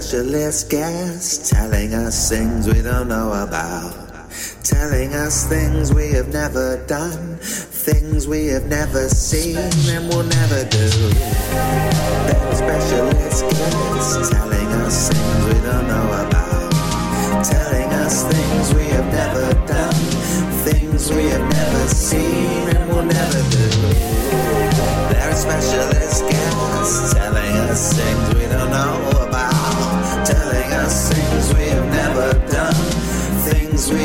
specialist guests telling us things we don't know about. Telling us things we have never done, things we have never seen and will never do. They're specialist guests telling us things we don't know about. Telling us things we have never done, things we have never seen and will never do. They're specialist guests telling us things we don't know about.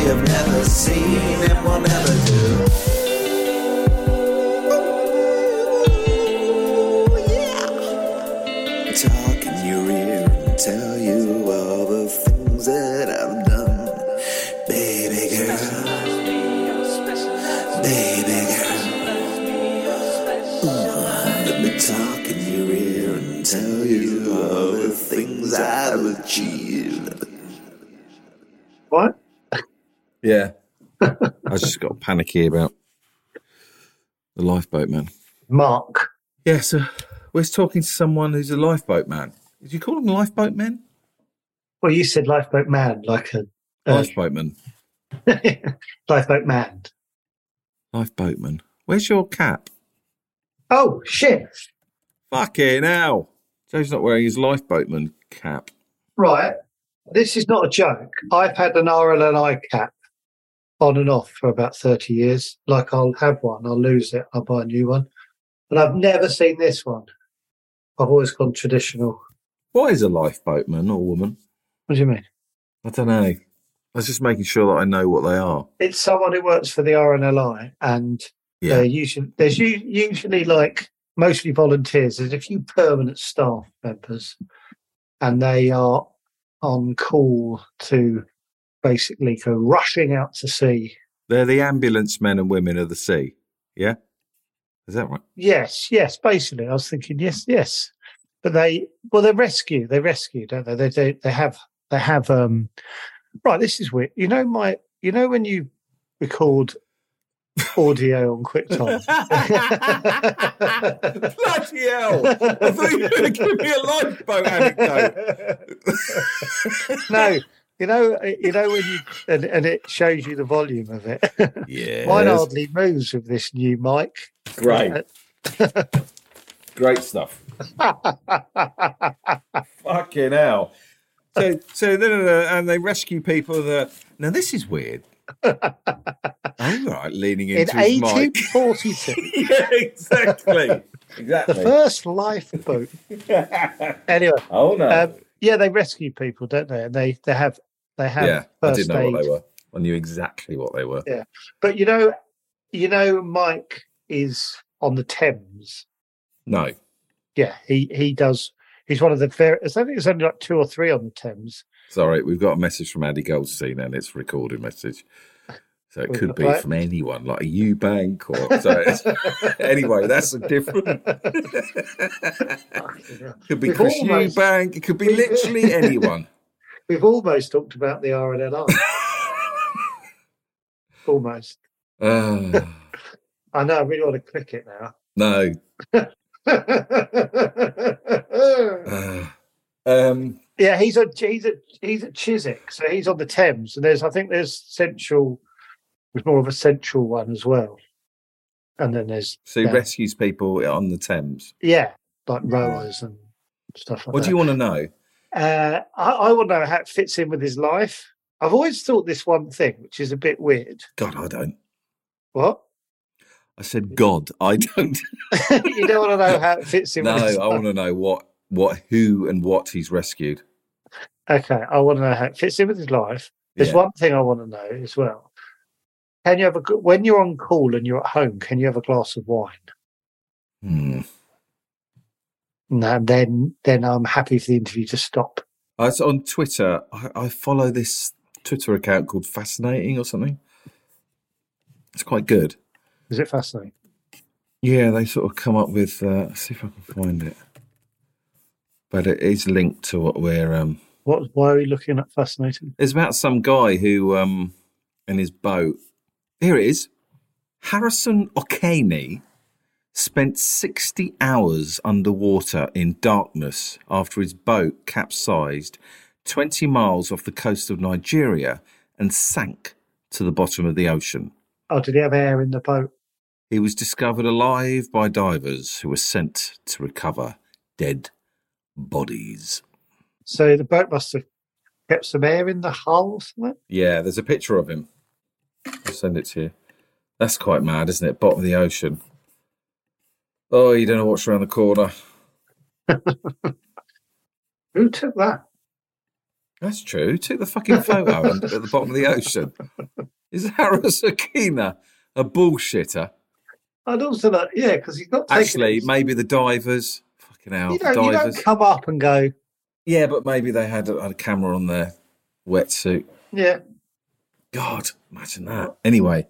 We have never seen and will never Yeah. I just got panicky about the lifeboat man. Mark. Yeah, so we're talking to someone who's a lifeboat man. Did you call them lifeboat men? Well, you said lifeboat man, like a uh, Lifeboatman. lifeboat man. Lifeboatman. Where's your cap? Oh shit! Fucking hell. Joe's not wearing his lifeboatman cap. Right, this is not a joke. I've had an RNLI cap on and off for about thirty years. Like I'll have one, I'll lose it, I'll buy a new one, but I've never seen this one. I've always gone traditional. What is a lifeboatman or woman? What do you mean? I don't know. I was just making sure that I know what they are. It's someone who works for the RNLI, and Yeah. they're usually there's usually like mostly volunteers. There's a few permanent staff members, and they are on call to basically go rushing out to sea. They're the ambulance men and women of the sea. Yeah? Is that right? Yes, yes. Basically, I was thinking yes, yes, but they well they rescue, they rescue, don't they? They they, they have they have um right. This is weird. You know my you know when you record audio on QuickTime. Bloody hell! I thought you were going to give me a lifeboat anecdote. no, you know, you know when you and, and it shows you the volume of it. Yeah. Mine hardly moves with this new mic. Great. Great stuff. Fucking hell. So, so da, da, da, and they rescue people that. Now, this is weird. All right, leaning In into his mic. 1842, yeah, exactly. the Exactly. first lifeboat. Anyway, oh, no. um, yeah, they rescue people, don't they? And they they have they have yeah, I first did know aid. what they were. I knew exactly what they were. Yeah. But you know, you know, Mike is on the Thames. No. Yeah, he he does. He's one of the very. I think there's only like two or three on the Thames. Sorry, we've got a message from Andy Goldstein and it's a recorded message. So it could be it? from anyone, like a Eubank or so. anyway, that's a different. could be We've Chris almost- Eubank. It could be literally anyone. We've almost talked about the RNLI. almost. Uh, I know. I really want to click it now. no. Uh, um, yeah, he's a he's at he's at Chiswick, so he's on the Thames, and there's I think there's central. There's more of a central one as well, and then there's so he Yeah. rescues people on the Thames. yeah, like rowers and stuff like What that. do you want to know? Uh, I, I want to know how it fits in with his life. I've always thought this one thing, which is a bit weird. God, I don't. What? I said, God, I don't. you don't want to know how it fits in no, with his life. I want to know what, what, who, and what he's rescued. Okay, I want to know how it fits in with his life. There's Yeah. one thing I want to know as well. Can you have a when you're on call and you're at home? Can you have a glass of wine? Hmm. No, then then I'm happy for the interview to stop. I was on Twitter. I, I follow this Twitter account called Fascinating or something. It's quite good. Is it fascinating? Yeah, they sort of come up with. Uh, see if I can find it. But it is linked to what we're. Um, What? Why are we looking at fascinating? it's about some guy who, um, in his boat. Here it is. Harrison Okene spent 60 hours underwater in darkness after his boat capsized 20 miles off the coast of Nigeria and sank to the bottom of the ocean. Oh, did he have air in the boat? He was discovered alive by divers who were sent to recover dead bodies. So the boat must have kept some air in the hull or something. Yeah, there's a picture of him. I'll send it to you. That's quite mad, isn't it? Bottom of the ocean. Oh, you don't know what's around the corner. Who took that? That's true. Who took the fucking photo and- at the bottom of the ocean? Is Harrison Okene a bullshitter? I'd also that, yeah, because he's not Actually, it. maybe the divers. Fucking hell, you the don't, you don't divers. come up and go, Yeah, but maybe they had a, had a camera on their wetsuit. yeah. God, imagine that. Anyway,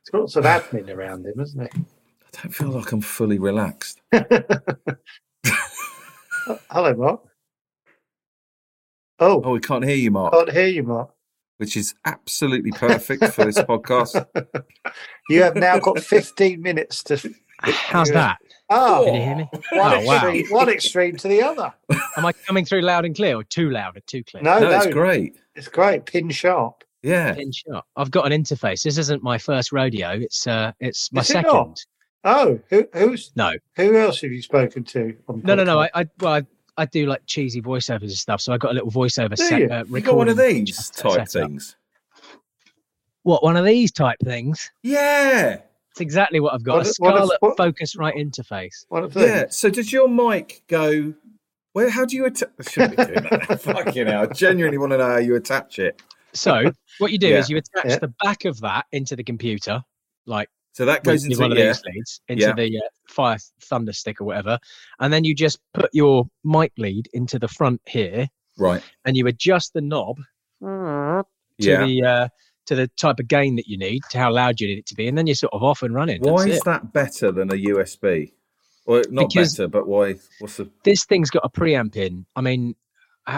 it's got lots of admin around him, hasn't it? I don't feel like I'm fully relaxed. Hello, Mark. Oh, Oh, we can't hear you, Mark, can't hear you, Mark. which is absolutely perfect for this podcast. You have now got 15 minutes to. How's that? Oh, Can you hear me? one, Oh, wow. one extreme to the other. Am I coming through loud and clear or too loud or too clear? No, No, no, it's great. It's great. Pin sharp. Yeah. Pin shot. I've got an interface. This isn't my first rodeo. It's uh, it's my Is it second. not? Oh, who, who's No, who else have you spoken to? On no, no, no. I, I well, I, I do like cheesy voiceovers and stuff. So I got a little voiceover Do set. you? Uh, You got one of these type things. What one of these type things? Yeah. It's exactly what I've got. What- a what is- Scarlett what- Focusrite interface. One of these. Yeah. So does your mic go? Where? How do you attach? I shouldn't be doing that. Fucking hell! I genuinely want to know how you attach it. So what you do Yeah. is you attach Yeah. the back of that into the computer, like So that goes into one of these leads into the uh, Fire Thunder stick or whatever, and then you just put your mic lead into the front here, Right. and you adjust the knob to the uh, to the type of gain that you need, to how loud you need it to be, and then you're sort of off and running. Why That's is it. that better than a USB? Well, not Because- better, but why? What's the? This thing's got a preamp in. I mean,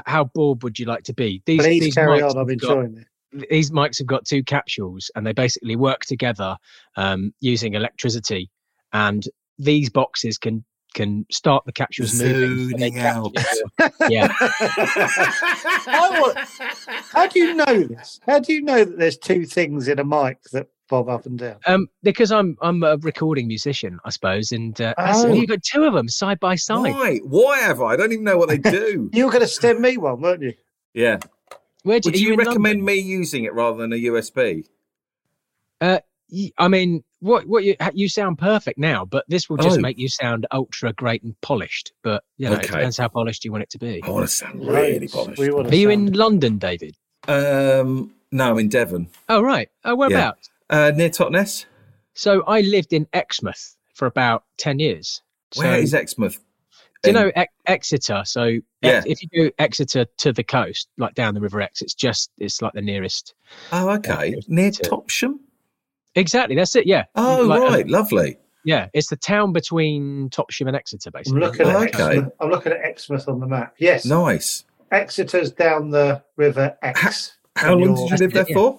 how bored would you like to be? These Please these carry mics on. I'm have got- enjoying it. these mics have got two capsules and they basically work together um, using electricity and these boxes can can start the capsules moving so they Zoning out. capture yeah I want- How do you know this? How do you know that there's two things in a mic that bob up and down? um because i'm i'm a recording musician i suppose and uh, that's- Oh. you've got two of them side by side Why? Why have I? I don't even know what they do. You were going to stem me one, weren't you? yeah. where do Would are you recommend London? me using it rather than a USB? I mean what what you you sound perfect now but this will just Oh. make you sound ultra great and polished but you know it depends how polished you want it to be I want to sound really Right. polished. Are to you in london david Um, no, I'm in Devon, oh right oh whereabouts uh, near Totnes. So I lived in Exmouth for about 10 years. Where So- is Exmouth? Do you Um, know Ex- Exeter? So Ex- if you go Exeter to the coast, like down the River Ex, it's just, it's like the nearest. Oh, okay. Yeah, Near it's, uh, Topsham. Exactly. That's it. Yeah. Oh, Like, um, right. Lovely. yeah. It's the town between Topsham and Exeter, I'm basically. looking, at Oh, okay. Exmouth. I'm looking at Exmouth on the map. Yes, Nice. Exeter's down the River Ex. How And long did you live there Yeah. for?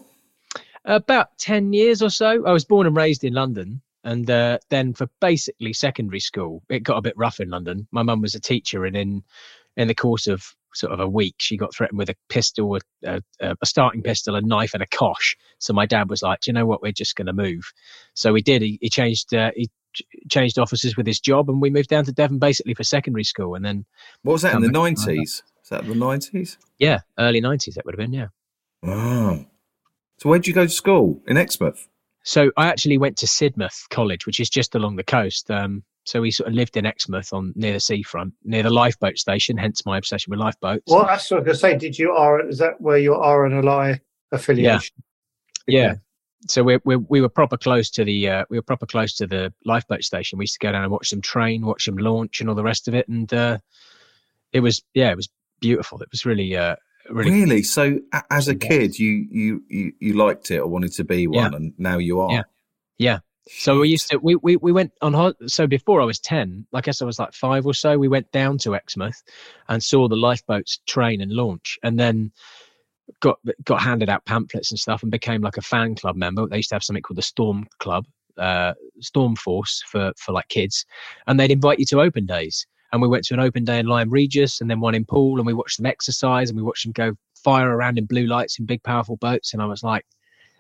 About 10 years or so. I was born and raised in London. And uh, then for basically secondary school, it got a bit rough in London. My mum was a teacher, and in in the course of sort of a week, she got threatened with a pistol, a, a, a starting pistol, a knife, and a cosh. So my dad was like, "Do you know what? We're just going to move." So we did. He, he changed. Uh, he changed offices with his job, and we moved down to Devon basically for secondary school. And then, What was that in the back to London. nineties? Is that the nineties? yeah, early nineties that would have been. Yeah. Oh. So where did you go to school in Exmouth? So I actually went to Sidmouth College, which is just along the coast. Um, so we sort of lived in Exmouth on near the seafront, near the lifeboat station. Hence my obsession with lifeboats. Well, that's what I was going to say. Did you are is that where your RNLI affiliation? Yeah. So we we we were proper close to the uh, we were proper close to the lifeboat station. We used to go down and watch them train, watch them launch, and all the rest of it. And uh, it was yeah, it was beautiful. It was really uh, really Really? So a- as a Yeah. kid, you you you you liked it or wanted to be one, and now you are. Yeah. Yeah. So we used to we, we we went on so before I was ten, I guess I was like five or so. We went down to Exmouth and saw the lifeboats train and launch, and then got got handed out pamphlets and stuff, and became like a fan club member. They used to have something called the Storm Club, uh, Storm Force for for like kids, and they'd invite you to open days. And we went to an open day in Lyme Regis, and then one in Poole, and we watched them exercise, and we watched them go fire around in blue lights in big powerful boats, and I was like,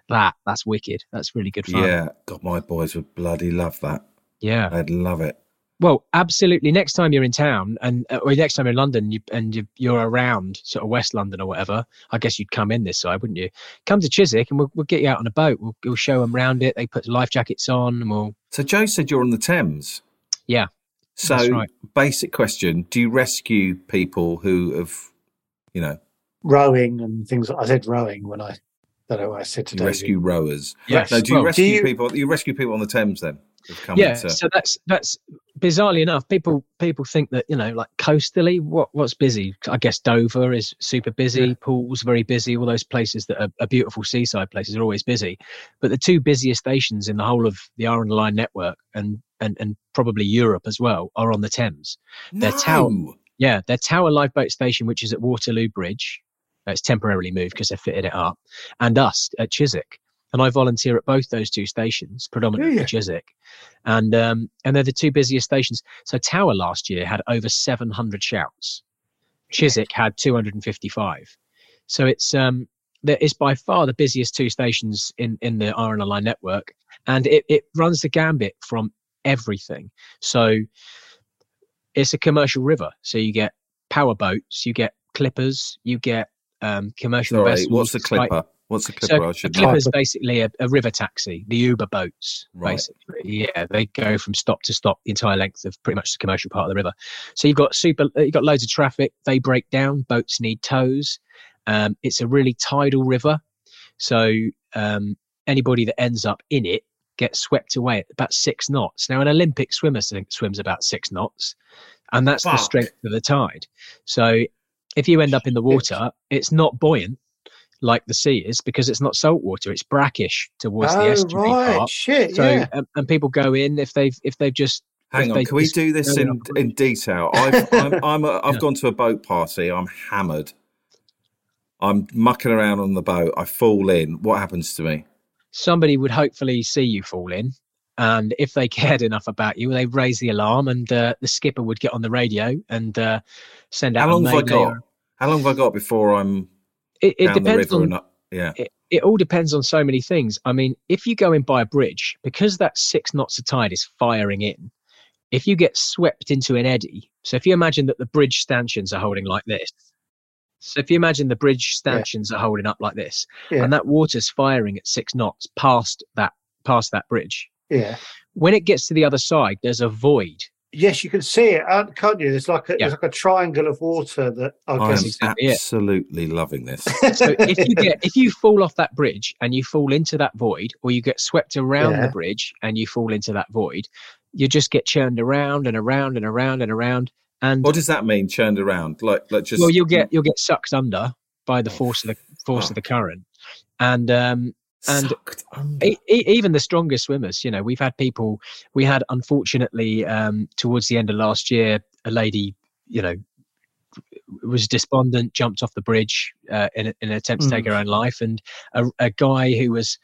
that that's wicked. That's really good fun. Yeah, God, my boys would bloody love that. yeah. They'd love it. Well, absolutely. Next time you're in town, and uh, or next time you're in London, you, and you, you're around sort of West London or whatever, I guess you'd come in this side, wouldn't you? Come to Chiswick, and we'll, we'll get you out on a boat. We'll, we'll show them round it. They put life jackets on, and we'll. So Joe said you're on the Thames. Yeah, So right. basic question: Do you rescue people who have, you know, Rowing and things. I said rowing when I. I don't know what I said do today. you rescue rowers? Yes. No, do you Well, rescue do you- people? You rescue people on the Thames then? come yeah. into- So that's that's bizarrely enough, people people think that you know, like coastally, what what's busy? I guess Dover is super busy. Yeah. Poole's very busy. All those places that are, are beautiful seaside places are always busy. But the two busiest stations in the whole of the RNLI network and and and probably Europe as well are on the Thames. no. their town- Yeah, their Tower Lifeboat Station, which is at Waterloo Bridge, it's temporarily moved because they fitted it up, and us at Chiswick. And I volunteer at both those two stations, predominantly Yeah. Chiswick, and um, and they're the two busiest stations. So Tower last year had over 700 shouts. Chiswick had 255. So it's um that is by far the busiest two stations in in the RNLI network, and it it runs the gambit from everything. So it's a commercial river, so you get power boats, you get clippers, you get um, commercial Sorry, vessels. what's the like- clipper? What's the clipper? I so a should clipper- know. is basically a, a river taxi, the Uber boats, Right. basically. Yeah, they go from stop to stop the entire length of pretty much the commercial part of the river. So you've got super, uh, you've got loads of traffic. They break down. Boats need tows. Um, it's a really tidal river, so um, anybody that ends up in it gets swept away at about six knots. Now, an Olympic swimmer swims about six knots, and that's the strength of the tide. So if you end up in the water, it's not buoyant like the sea is because it's not salt water; it's brackish towards the Oh estuary right, part. shit. So yeah. um, and people go in if they've if they've just Hang on, can we do this in, in detail? I've, I'm, I'm a, I've Yeah. gone to a boat party. I'm hammered. I'm mucking around on the boat. I fall in. What happens to me? Somebody would hopefully see you fall in. And if they cared enough about you, they'd raise the alarm, and uh, the skipper would get on the radio and uh, send out. How long have I got? or- How long have I got before I'm It, it down the depends river? on? Yeah. it, it all depends on so many things. I mean, if you go in by a bridge, because that six knots of tide is firing in, if you get swept into an eddy, so if you imagine that the bridge stanchions are holding like this, so if you imagine the bridge stanchions are holding up like this, Yeah. and that water's firing at six knots past that past that bridge, yeah. when it gets to the other side, there's a void. Yes, you can see it, can't you? There's like a Yeah. there's like a triangle of water that I I am guess. exactly it. absolutely loving this. So if you get if you fall off that bridge and you fall into that void, or you get swept around Yeah. the bridge and you fall into that void, you just get churned around and around and around and around. And What does that mean? Churned around, like, like just. well, you'll get you'll get sucked under by the Oh, force of the force fuck. of the current. And um, and- e- e- even the strongest swimmers, you know, we've had people. We had unfortunately um, towards the end of last year, a lady, you know, was despondent, jumped off the bridge uh, in, a- in an attempt to take Mm. her own life, and a, a guy who was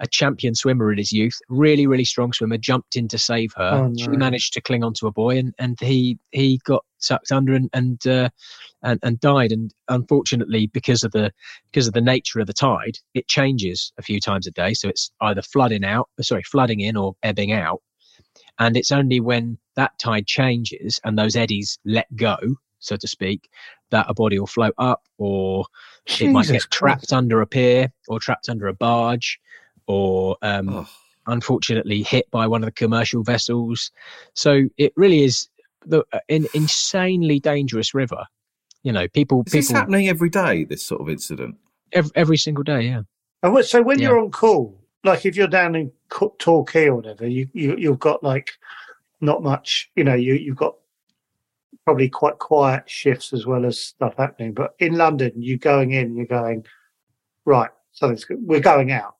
a champion swimmer in his youth, really really strong swimmer, jumped in to save her. Oh, She managed to cling onto a buoy, and, and he he got sucked under and and, uh, and and died. And unfortunately, because of the because of the nature of the tide, it changes a few times a day. So it's either flooding out, uh, sorry, flooding in or ebbing out. And it's only when that tide changes and those eddies let go, so to speak, that a body will float up or it might Jesus get trapped Christ. under a pier or trapped under a barge or um, Oh, unfortunately hit by one of the commercial vessels. So it really is the, an insanely dangerous river. You know, people is this happening every day? This sort of incident. every, every single day. Yeah. And what- so when Yeah. you're on call, like if you're down in Torquay or whatever, you, you you've got like not much. You know, you you've got probably quite quiet shifts as well as stuff happening. But in London, you're going in, you're going right. Something's good. We're going out.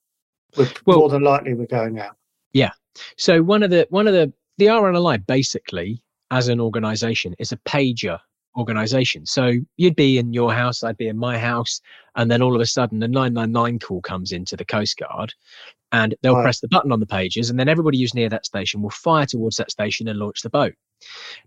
We're, Well- more than likely, we're going out. Yeah. So one of the one of the the RNLI basically as an organization is a pager organization. So you'd be in your house, I'd be in my house, and then all of a sudden the 999 call comes into the Coast Guard and they'll Right. press the button on the pages, and then everybody who's near that station will fire towards that station and launch the boat.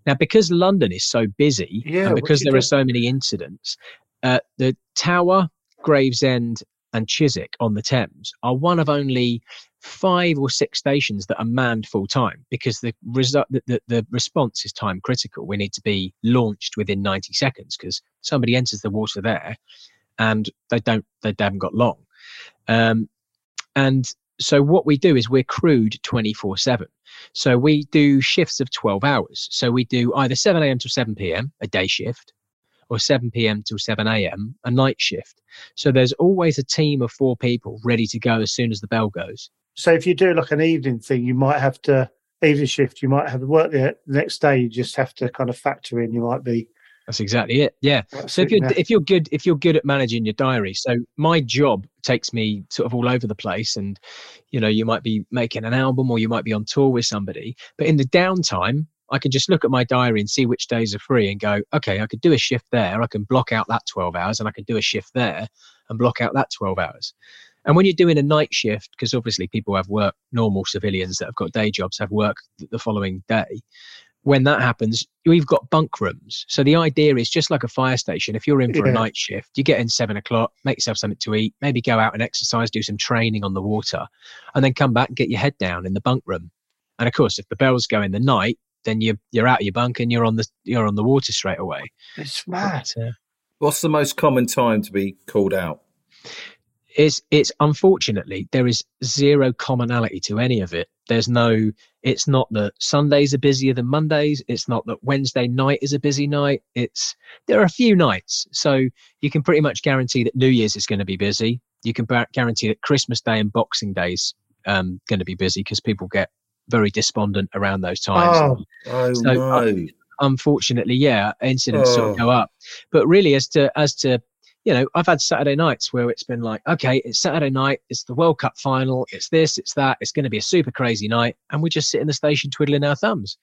Now, because London is so busy, Yeah, and because do there are so many incidents, uh, the Tower, Gravesend, and Chiswick on the Thames are one of only five or six stations that are manned full time because the result the, the, response is time critical. We need to be launched within 90 seconds because somebody enters the water there and they don't they haven't got long. Um, and so what we do is we're crewed 24 7 so we do shifts of 12 hours so we do either 7 a.m. to 7 p.m a day shift or 7 p.m. till 7 a.m a night shift so there's always a team of four people ready to go as soon as the bell goes So if you do like an evening thing, you might have to evening shift. You might have to work the next day. You just have to kind of factor in. You might be. that's exactly it yeah so if you're if you're good if you're good at managing your diary so my job takes me sort of all over the place and you know you might be making an album or you might be on tour with somebody but in the downtime i can just look at my diary and see which days are free and go okay i could do a shift there i can block out that 12 hours and i can do a shift there and block out that 12 hours and when you're doing a night shift because obviously people have work normal civilians that have got day jobs have work the following day when that happens, we've got bunk rooms. So the idea is just like a fire station. If you're in for Yeah. a night shift, you get in seven o'clock, make yourself something to eat, maybe go out and exercise, do some training on the water, and then come back and get your head down in the bunk room. And of course, if the bells go in the night, then you're you're out of your bunk and you're on the you're on the water straight away. It's mad. But, uh, What's the most common time to be called out? it's it's unfortunately there is zero commonality to any of it there's no it's not that sundays are busier than mondays it's not that wednesday night is a busy night it's there are a few nights so you can pretty much guarantee that new year's is going to be busy you can guarantee that christmas day and boxing days um going to be busy because people get very despondent around those times Oh, Oh So, uh, no! unfortunately, yeah, incidents sort of Oh. go up. But really, as to as to you know, I've had Saturday nights where it's been like, okay, it's Saturday night, it's the World Cup final, it's this, it's that, it's going to be a super crazy night, and we just sit in the station twiddling our thumbs,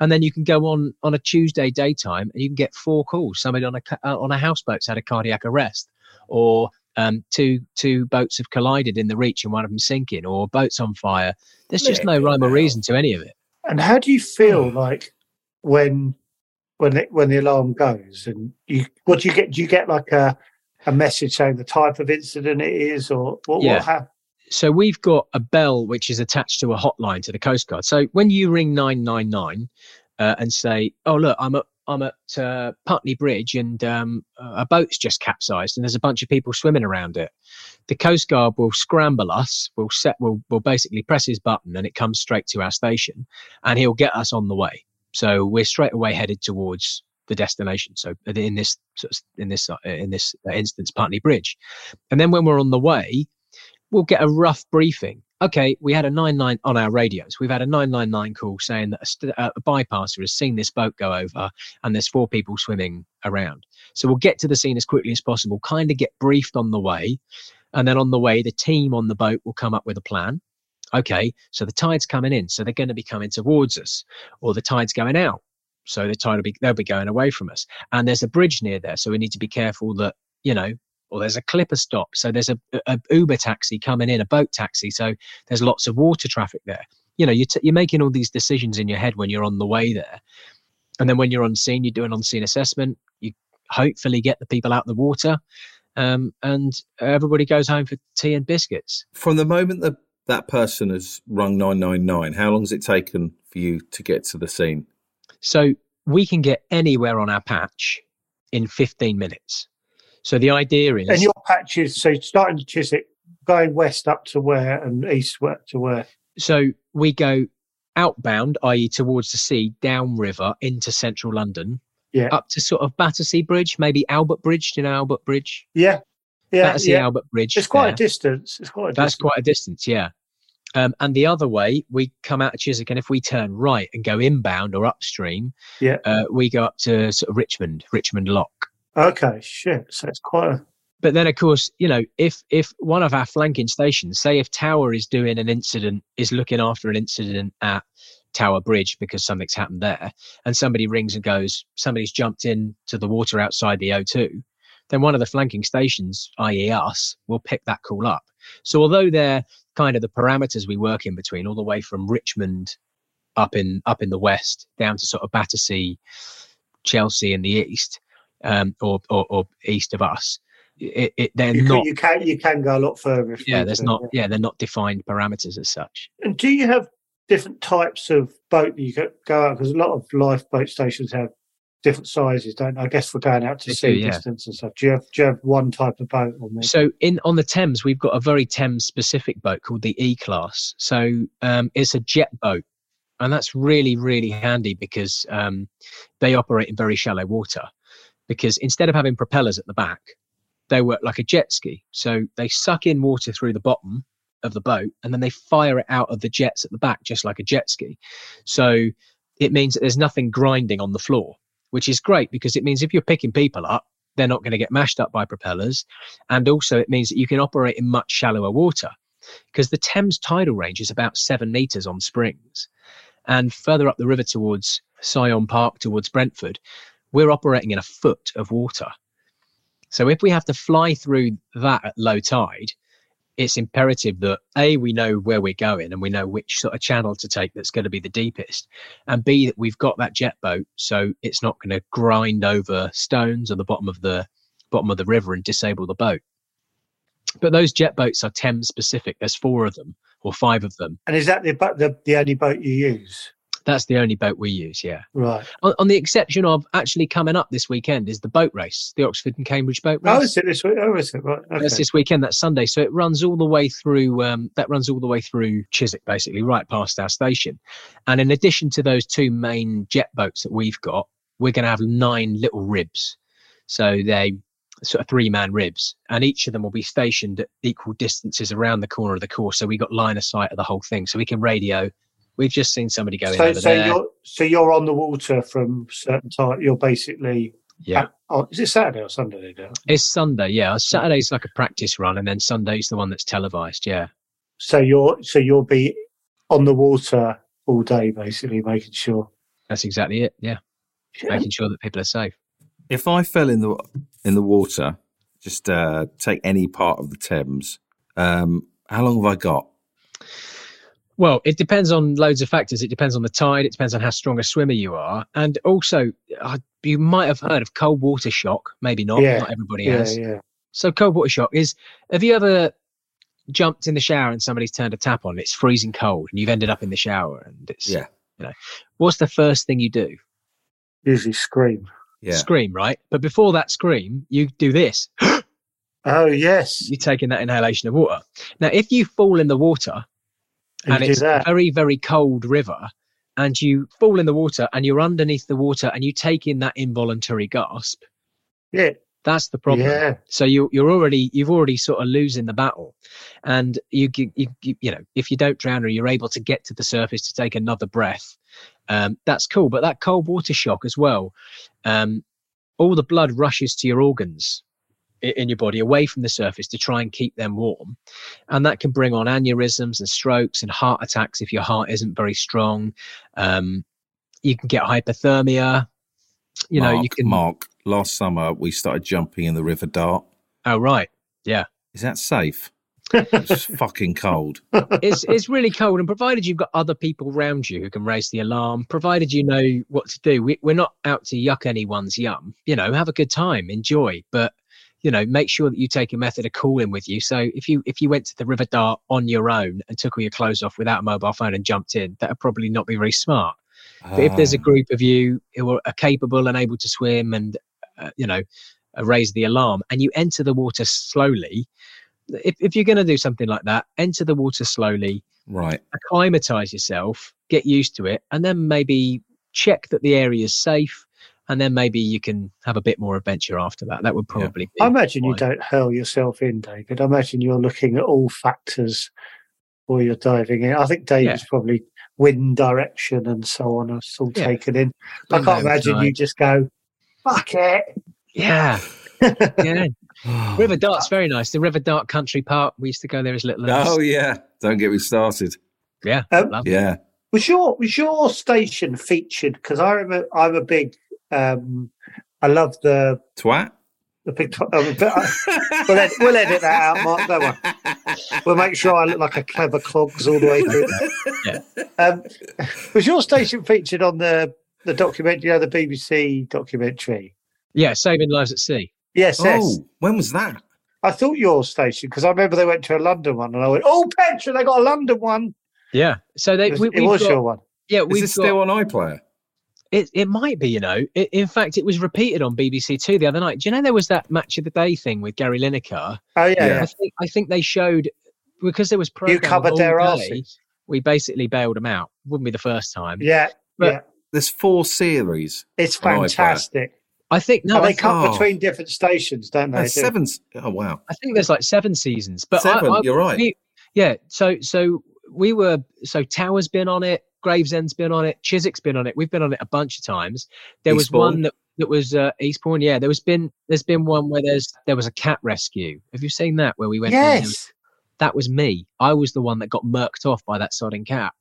and then you can go on on a Tuesday daytime and you can get four calls. Somebody on a uh, on a houseboat's had a cardiac arrest, or um, two two boats have collided in the reach and one of them sinking, or boats on fire. There's just no rhyme or reason to any of it. and how do you feel like when when it, when the alarm goes and you what do you get? Do you get like a a message saying the type of incident it is, or what? Yeah. what hap- so we've got a bell which is attached to a hotline to the Coast Guard. So when you ring 999 uh, and say, "Oh look, I'm at I'm at uh, Putney Bridge and um, a boat's just capsized and there's a bunch of people swimming around it," the Coast Guard will scramble us. Will set. Will will basically press his button and it comes straight to our station, and he'll get us on the way. So we're straight away headed towards the destination. So in this in this uh, in this instance, Putney Bridge, and then when we're on the way, we'll get a rough briefing. Okay, we had a 99 on our radios. We've had a 999 call saying that a, st- uh, a bypasser has seen this boat go over and there's four people swimming around. So we'll get to the scene as quickly as possible, kind of get briefed on the way. And then on the way, the team on the boat will come up with a plan. Okay, so the tide's coming in, so they're going to be coming towards us, or the tide's going out. So the tide will be they'll be going away from us. And there's a bridge near there, so we need to be careful that, you know, or there's a clipper stop. So there's a, a Uber taxi coming in, a boat taxi. So there's lots of water traffic there. You know, you're, t- you're making all these decisions in your head when you're on the way there. And then when you're on scene, you do an on scene assessment. You hopefully get the people out of the water. Um, and everybody goes home for tea and biscuits. From the moment that that person has rung nine nine nine, how long has it taken for you to get to the scene? So we can get anywhere on our patch in 15 minutes. So the idea is And your patches, so starting to Chiswick, going west up to where and east to where? so we go outbound, i.e., towards the sea, downriver into central London, Yeah. up to sort of Battersea Bridge, maybe Albert Bridge. Do you know Albert Bridge? Yeah, yeah, Battersea yeah. Albert Bridge. It's quite there. a distance. It's quite a That's distance. quite a distance, yeah. Um, and the other way, we come out of Chiswick, and if we turn right and go inbound or upstream, Yeah. uh, we go up to sort of Richmond, Richmond Lock. Okay, shit. So it's quite a but then of course you know if if one of our flanking stations say if tower is doing an incident is looking after an incident at tower bridge because something's happened there and somebody rings and goes somebody's jumped in to the water outside the o2 then one of the flanking stations i.e us will pick that call up so although they're kind of the parameters we work in between, all the way from Richmond up in up in the west down to sort of Battersea, Chelsea in the east, um, or, or or east of us. It, it, they're You can, not. you can you can go a lot further. If yeah, there's not. Yeah, they're not defined parameters as such. And do you have different types of boat that you go, go out? Because a lot of lifeboat stations have different sizes, don't? I guess for going out to They sea do, yeah. distance and stuff. Do you have do you have one type of boat on there? So in on the Thames, we've got a very Thames specific boat called the E class. So um, it's a jet boat, and that's really really handy because um, they operate in very shallow water. Because instead of having propellers at the back, they work like a jet ski. So they suck in water through the bottom of the boat, and then they fire it out of the jets at the back, just like a jet ski. So it means that there's nothing grinding on the floor, which is great because it means if you're picking people up, they're not going to get mashed up by propellers and also it means that you can operate in much shallower water because the Thames tidal range is about seven meters on springs. And further up the river towards Syon Park, towards Brentford, we're operating in a foot of water. So if we have to fly through that at low tide, it's imperative that A, we know where we're going and we know which sort of channel to take that's going to be the deepest. And B, that we've got that jet boat so it's not going to grind over stones or the bottom of the bottom of the river and disable the boat. But those jet boats are Thames specific. There's four of them or five of them. and is that the, the the only boat you use? That's the only boat we use. Yeah. Right. On, on the exception of actually coming up this weekend is the boat race, the Oxford and Cambridge boat race. Oh, is it this week? Oh, is it? Right. Okay. That's this weekend. That's Sunday. So it runs all the way through. Um, that runs all the way through Chiswick, basically, right past our station. And in addition to those two main jet boats that we've got, we're going to have nine little ribs. So they sort of three man ribs, and each of them will be stationed at equal distances around the corner of the course. So we got line of sight of the whole thing. So we can radio. We've just seen somebody going so, over so there. you're so you're on the water from certain time. You're basically Yeah. at- oh, is it Saturday or Sunday? They do? It's Sunday, yeah. Saturday's like a practice run, and then Sunday's the one that's televised, yeah. So you're so you'll be on the water all day, basically making sure. That's exactly it, yeah. Making sure that people are safe. If I fell in the in the water, just uh, take any part of the Thames. Um, how long have I got? Well, it depends on loads of factors. It depends on the tide. It depends on how strong a swimmer you are, and also uh, you might have heard of cold water shock. Maybe not. Yeah, Not everybody Yeah, has. yeah. So cold water shock is. Have you ever jumped in the shower and somebody's turned a tap on? and It's freezing cold, and you've ended up in the shower, and it's. Yeah. You know, what's the first thing you do? Usually scream. Yeah, Scream, right? But before that scream, you do this. Oh yes, You're taking that inhalation of water. Now, if you fall in the water and, and it's a very very cold river and you fall in the water and you're underneath the water and you take in that involuntary gasp. Yeah, that's the problem. Yeah. so you you're already you've already sort of losing the battle. And you, you you you know if you don't drown or you're able to get to the surface to take another breath um, that's cool. But that cold water shock as well um, all the blood rushes to your organs in your body away from the surface to try and keep them warm and that can bring on aneurysms and strokes and heart attacks if your heart isn't very strong um, you can get hypothermia you know Mark, you can Mark. Last summer we started jumping in the River Dart. oh right yeah Is that safe? It's fucking cold. it's it's really cold, and provided you've got other people around you who can raise the alarm, provided you know what to do, we, we're not out to yuck anyone's yum. You know, have a good time, enjoy, but you know, make sure that you take a method of cooling with you. So if you if you went to the River Dart on your own and took all your clothes off without a mobile phone and jumped in, that would probably not be very smart. But if there's a Ah, group of you who are, are capable and able to swim and uh, you know uh, raise the alarm, and you enter the water slowly, if if you're going to do something like that, enter the water slowly right. acclimatize yourself, get used to it, and then maybe check that the area is safe, and then maybe you can have a bit more adventure after that. That would Yeah. probably. Be I imagine you don't hurl yourself in, David. I imagine you're looking at all factors while you're diving in. I think David's probably wind direction and so on. It's all Yeah. taken in. I can't imagine overtime. you just go, fuck it. Yeah, yeah. River Dart's very nice. The River Dart Country Park. We used to go there as little. Oh yeah. Don't get me started. yeah. Um. Yeah. Was your was your station featured? Because I remember I'm a big um I love the Twat. The big. To- um, but, uh, we'll, edit, we'll edit that out, Mark. Don't worry. We'll make sure I look like a clever clogs all the way through. Um, was your station featured on the the documentary, you know, the BBC documentary? Yeah, saving lives at sea. Yes, yes. Oh, when was that? I thought your station because I remember they went to a London one, and I went, "Oh, Petra, they got a London one." Yeah. So they It was, we, it we've was got, your one. yeah Is we've this got, still on iPlayer? It, it might be, you know. It, in fact, it was repeated on BBC Two the other night. Do you know there was that match of the day thing with Gary Lineker? Oh yeah, Yeah. yeah. I think I think they showed because there was you covered all their day, asses. We basically bailed them out. Wouldn't be the first time. Yeah, But- yeah. There's four series. It's fantastic. I think no. and I, they cut oh. between different stations, don't they? No, seven. Oh wow, I think there's like seven seasons. But seven. I, you're right. we- yeah. So so we were so Tower's been on it. Gravesend's been on it. Chiswick's been on it. We've been on it a bunch of times. There was one that that was uh, Eastbourne. Yeah, there was been there's been one where there's there was a cat rescue. Have you seen that where we went? Yes. that was me. I was the one that got murked off by that sodding cat.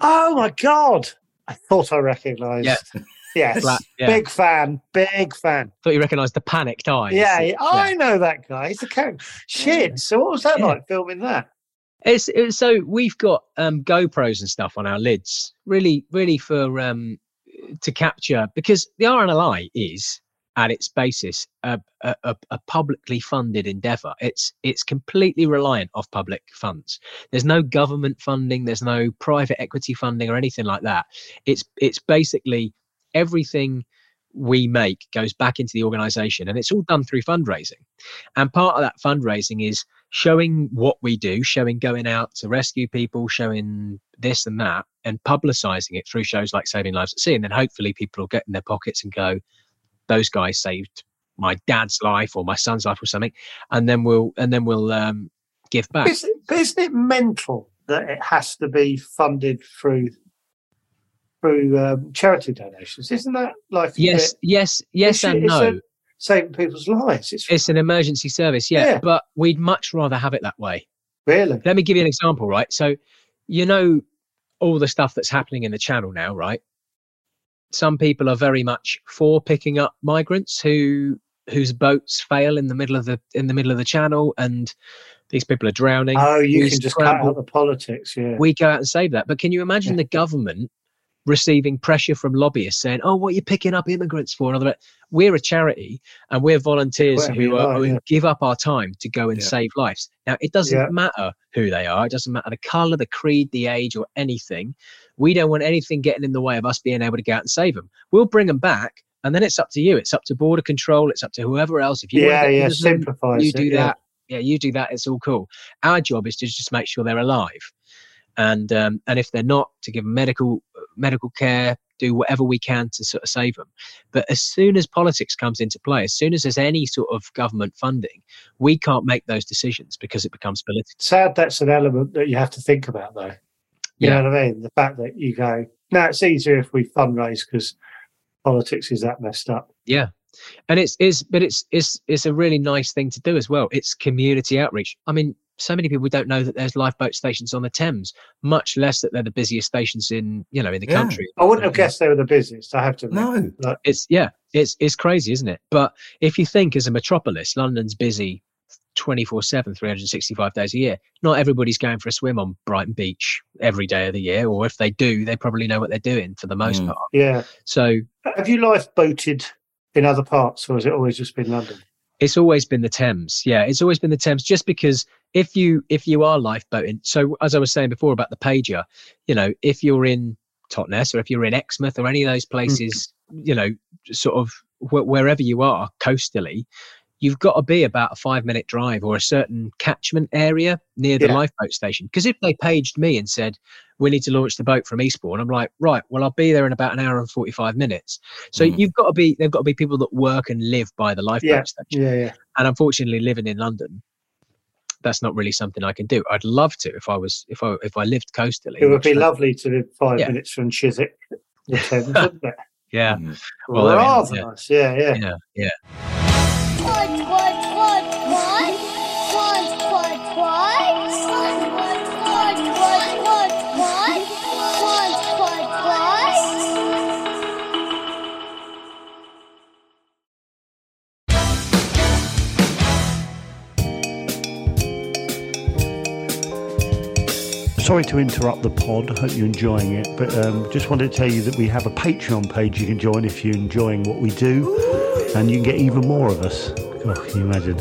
Oh my god! I thought I recognised. Yeah. Yes. Yeah. Big fan. Big fan. Thought you recognised the panicked eyes. Yeah, yeah, I know that guy. He's a character. Shit. So what was that Yeah. like filming that? It's, it's so we've got um, GoPros and stuff on our lids, really, really for um, to capture because the RNLI is at its basis a, a, a- publicly funded endeavour. It's it's completely reliant off public funds. There's no government funding. There's no private equity funding or anything like that. It's it's basically everything we make goes back into the organisation, and it's all done through fundraising. And part of that fundraising is showing what we do, showing going out to rescue people, showing this and that, and publicizing it through shows like Saving Lives at Sea. And then hopefully people will get in their pockets and go, those guys saved my dad's life or my son's life or something. And then we'll and then we'll um, give back. Is it, but isn't it mental that it has to be funded through through um, charity donations? Isn't that like Yes, yes, yes, it's- and no. a- saving people's lives? It's, It's an emergency service, yeah, Yeah. but we'd much rather have it that way. really Let me give you an example, right? So, you know, all the stuff that's happening in the channel now, right? Some people are very much for picking up migrants who whose boats fail in the middle of the in the middle of the channel, and these people are drowning. oh, you we can just cut out the politics. Yeah, we go out and save that. But can you imagine Yeah. the government receiving pressure from lobbyists saying, "Oh, what are you picking up immigrants for?" And. We're a charity, and we're volunteers Whatever who, are, like, who yeah. give up our time to go and Yeah. save lives. Now, it doesn't Yeah. matter who they are. It doesn't matter the color, the creed, the age, or anything. We don't want anything getting in the way of us being able to go out and save them. We'll bring them back, and then it's up to you. It's up to border control. It's up to whoever else. If you yeah, yeah. Simplifies you it, do yeah. that. Yeah, you do that. It's all cool. Our job is to just make sure they're alive, and um, and if they're not, to give them medical medical care, do whatever we can to sort of save them. But as soon as politics comes into play, as soon as there's any sort of government funding, we can't make those decisions because it becomes political. Sad that's an element that you have to think about, though. You Yeah. know what I mean? The fact that you go, no, it's easier if we fundraise because politics is that messed up. Yeah. And it's is but it's it's it's a really nice thing to do as well. It's community outreach. I mean, so many people don't know that there's lifeboat stations on the Thames, much less that they're the busiest stations in you know in the Yeah. country. I wouldn't have guessed they were the busiest. I have to admit. No, It's yeah, it's it's crazy, isn't it? But if you think as a metropolis, London's busy 24/7 365 days a year. Not everybody's going for a swim on Brighton Beach every day of the year or if they do, they probably know what they're doing for the most Mm. part. Yeah. So Have you lifeboated in other parts, or has it always just been London? it's always been the Thames. Yeah, it's always been the Thames. Just because if you if you are lifeboating, so as I was saying before about the pager, you know, if you're in Totnes or if you're in Exmouth or any of those places, you know, sort of wh- wherever you are coastally, you've got to be about a five minute drive or a certain catchment area near the Yeah. lifeboat station. Because if they paged me and said we need to launch the boat from Eastbourne, I'm like, right, well, I'll be there in about an hour and forty five minutes. So Mhm. you've got to be, they've got to be people that work and live by the lifeboat Yeah. station Yeah, yeah. and unfortunately living in london that's not really something i can do i'd love to if i was if i if i lived coastally It would be I- lovely to live five Yeah. minutes from Chiswick, Thames, yeah Mm. Well, I mean, Rather yeah. nice. Yeah, yeah. yeah yeah sorry to interrupt the pod. I hope you're enjoying it, but um, just wanted to tell you that we have a Patreon page you can join if you're enjoying what we do, and you can get even more of us. Oh, can you imagine?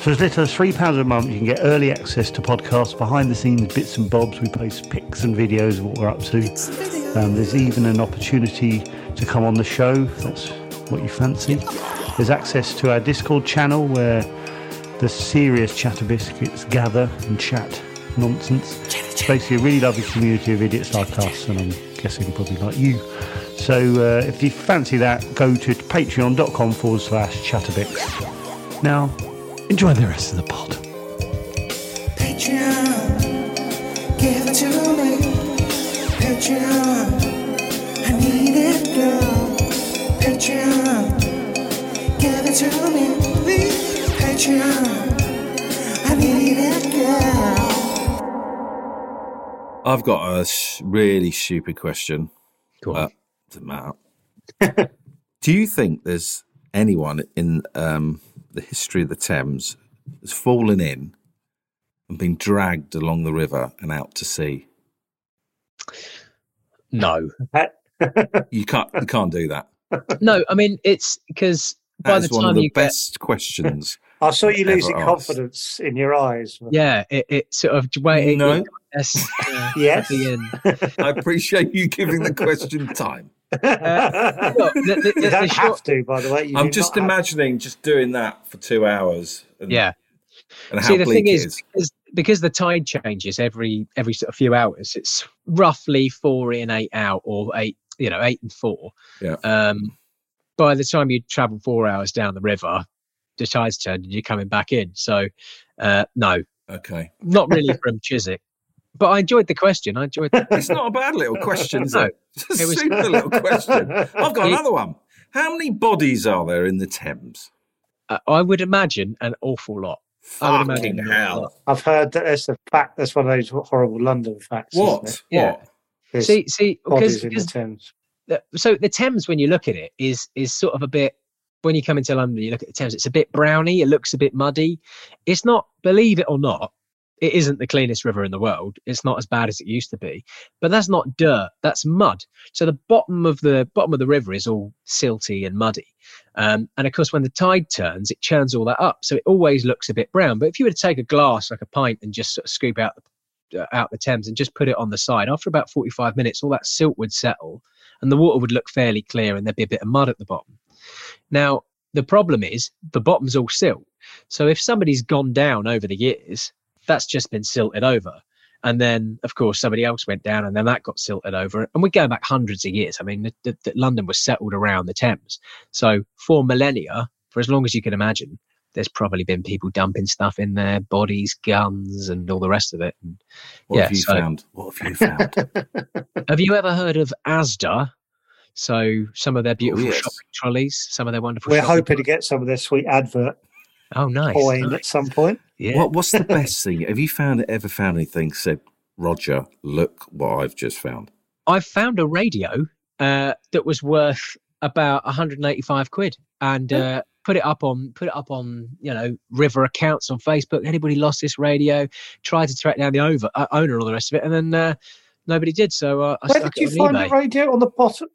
So as little as three pounds a month, you can get early access to podcasts, behind the scenes bits and bobs. We post pics and videos of what we're up to. Um, there's even an opportunity to come on the show. If that's what you fancy. There's access to our Discord channel where the serious chatter biscuits gather and chat nonsense. It's basically a really lovely community of idiots like us, and I'm guessing probably like you. So uh, if you fancy that, go to patreon.com forward slash chatabix. Now, enjoy the rest of the pod. Patreon, give it to me. Patreon, I need it, girl. Patreon, give it to me. Patreon, I need it, girl. I've got a sh- really stupid question. Go on. Uh, to Matt. Do you think there's anyone in um, the history of the Thames that's fallen in and been dragged along the river and out to sea? no, You can't. You can't do that. no. I mean, it's because by That the is one of time the you get, best questions. I saw you Ever losing asked. confidence in your eyes. yeah, it, it sort of way it, No. it, yes, uh, Yes. at the end. I appreciate you giving the question time. Look, the- the- you don't short- have to, by the way. You I'm just not have- imagining just doing that for two hours. And, Yeah. And how See, the bleak thing it is, because, because the tide changes every every sort of few hours, it's roughly four in, eight out, or eight, you know, eight and four. Yeah. Um, by the time you travel four hours down the river, the tide's turned and you're coming back in. So, uh, no, Okay. not really from Chiswick. But I enjoyed the question. I enjoyed. It's not a bad little question, is No, it? It's a it was- super little question. I've got It- another one. How many bodies are there in the Thames? Uh, I would imagine an awful lot. I would Fucking imagine an hell. lot. I've heard that that's a fact. That's one of those horrible London facts. isn't What? it? Yeah. What? There's See, see, bodies because the Thames. the- so the Thames, when you look at it, is is sort of a bit. When you come into London, you look at the Thames. It's a bit browny. It looks a bit muddy. It's not, believe it or not, it isn't the cleanest river in the world. It's not as bad as it used to be. But that's not dirt. That's mud. So the bottom of the bottom of the river is all silty and muddy. Um, and of course, when the tide turns, it churns all that up. So it always looks a bit brown. But if you were to take a glass, like a pint, and just sort of scoop out the, uh, out the Thames and just put it on the side, after about 45 minutes, all that silt would settle and the water would look fairly clear and there'd be a bit of mud at the bottom. Now, the problem is the bottom's all silt. So if somebody's gone down over the years, that's just been silted over. And then, of course, somebody else went down and then that got silted over. And we're going back hundreds of years. I mean, the, the, the London was settled around the Thames. So for millennia, for as long as you can imagine, there's probably been people dumping stuff in there, bodies, guns, and all the rest of it. And What Yeah, have you so- found? What have you found? have you ever heard of Asda? So some of their oh, beautiful yes. shopping trolleys, some of their wonderful. We're shopping hoping to get some of their sweet advert Oh, nice. coin nice. at some point. Yeah. what, what's the best thing? Have you found ever found anything said, Roger, look what I've just found? I found a radio uh, that was worth about 185 quid, and uh, put it up on put it up on you know river accounts on Facebook. Anybody lost this radio? Tried to track down the over, uh, owner and all the rest of it, and then uh, nobody did. So uh, I Where stuck did you on find eBay. the radio on the bottom?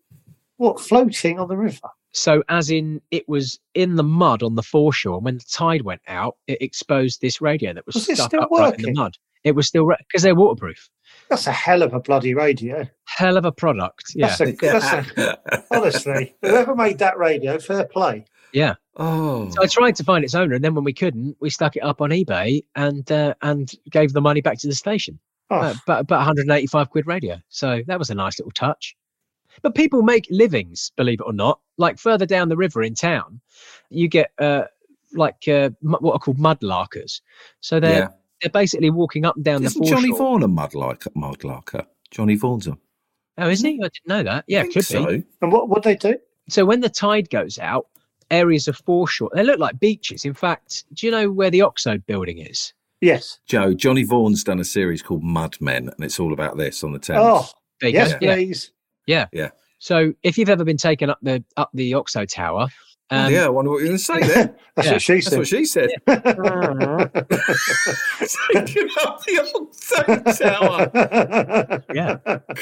What floating on the river? So, as in, it was in the mud on the foreshore. and When the tide went out, it exposed this radio that was, Was stuck still upright in working? the mud. It was still because they're waterproof. That's a hell of a bloody radio. Hell of a product. Yeah, That's a, that's a, honestly, whoever made that radio, fair play. yeah. oh, So I tried to find its owner, and then when we couldn't, we stuck it up on eBay and uh, and gave the money back to the station. Oh, Uh, but about 185 quid radio. So that was a nice little touch. But people make livings, believe it or not. Like further down the river in town, you get uh, like uh, what are called mudlarkers. So they're yeah. they're basically walking up and down Isn't the foreshore. Johnny Vaughan a mudlarker? mudlarker? Johnny Vaughan's a. Oh, isn't he? I didn't know that. Yeah, I it think could be. so. and what would they do? So when the tide goes out, areas of foreshore they look like beaches. In fact, do you know where the Oxo building is? Yes. Joe, Johnny Vaughan's done a series called Mud Men, and it's all about this on the Thames. Oh, There you yes, go. Yeah. So if you've ever been taken up the up the Oxo Tower Um, yeah, I wonder what you're going to say there. That's Yeah, what she said. That's said. what she said. Taking up the old tower. yeah.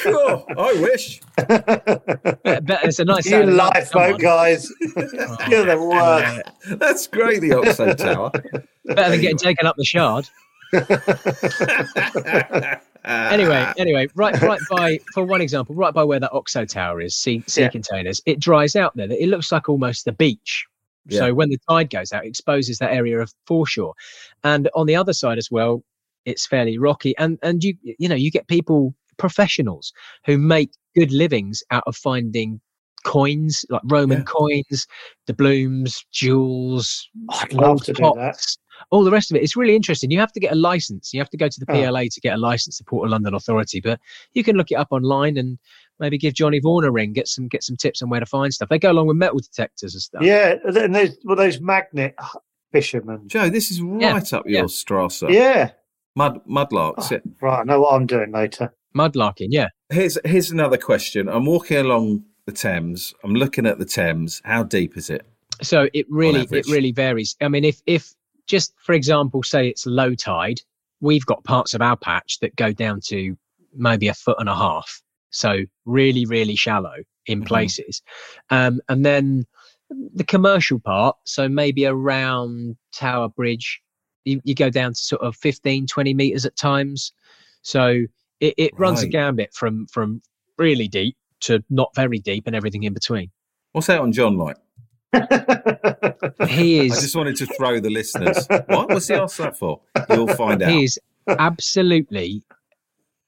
Oh, I wish. But, but it's a nice. you sounding line for lifeboat guys. Oh, You're the worst. That's great, the Oxo Tower. better than getting taken up the shard. Uh, anyway, anyway, right, right by for one example, right by where that Oxo Tower is, sea, sea Yeah. containers, it dries out there. It looks like almost the beach. Yeah. So when the tide goes out, it exposes that area of foreshore, and on the other side as well, it's fairly rocky. And and you you know you get people professionals who make good livings out of finding coins like Roman Yeah. coins, doubloons, jewels, I'd love to do that. Pots, all the rest of it. It's really interesting. You have to get a license. You have to go to the Oh. PLA to get a license, the Port of London Authority. But you can look it up online and maybe give Johnny Vaughan a ring, get some get some tips on where to find stuff. They go along with metal detectors and stuff. Yeah, and there's well, those magnet fishermen. Joe, this is Yeah, right up yeah. your Strasse. Yeah, Mud, mudlarks. Oh. right. I know what I'm doing later. Mudlarking, yeah. Here's here's another question. I'm walking along the Thames. I'm looking at the Thames. How deep is it? So it really it really varies. I mean, if if just for example, say it's low tide, we've got parts of our patch that go down to maybe a foot and a half. So really, really shallow in Mhm. places. Um, and then the commercial part, so maybe around Tower Bridge, you, you go down to sort of 15, 20 meters at times. So it, it runs a Right. gambit from from really deep to not very deep and everything in between. What's Elton John like? He is. I just wanted to throw the listeners. What? was he asked that for? You'll find out. He is absolutely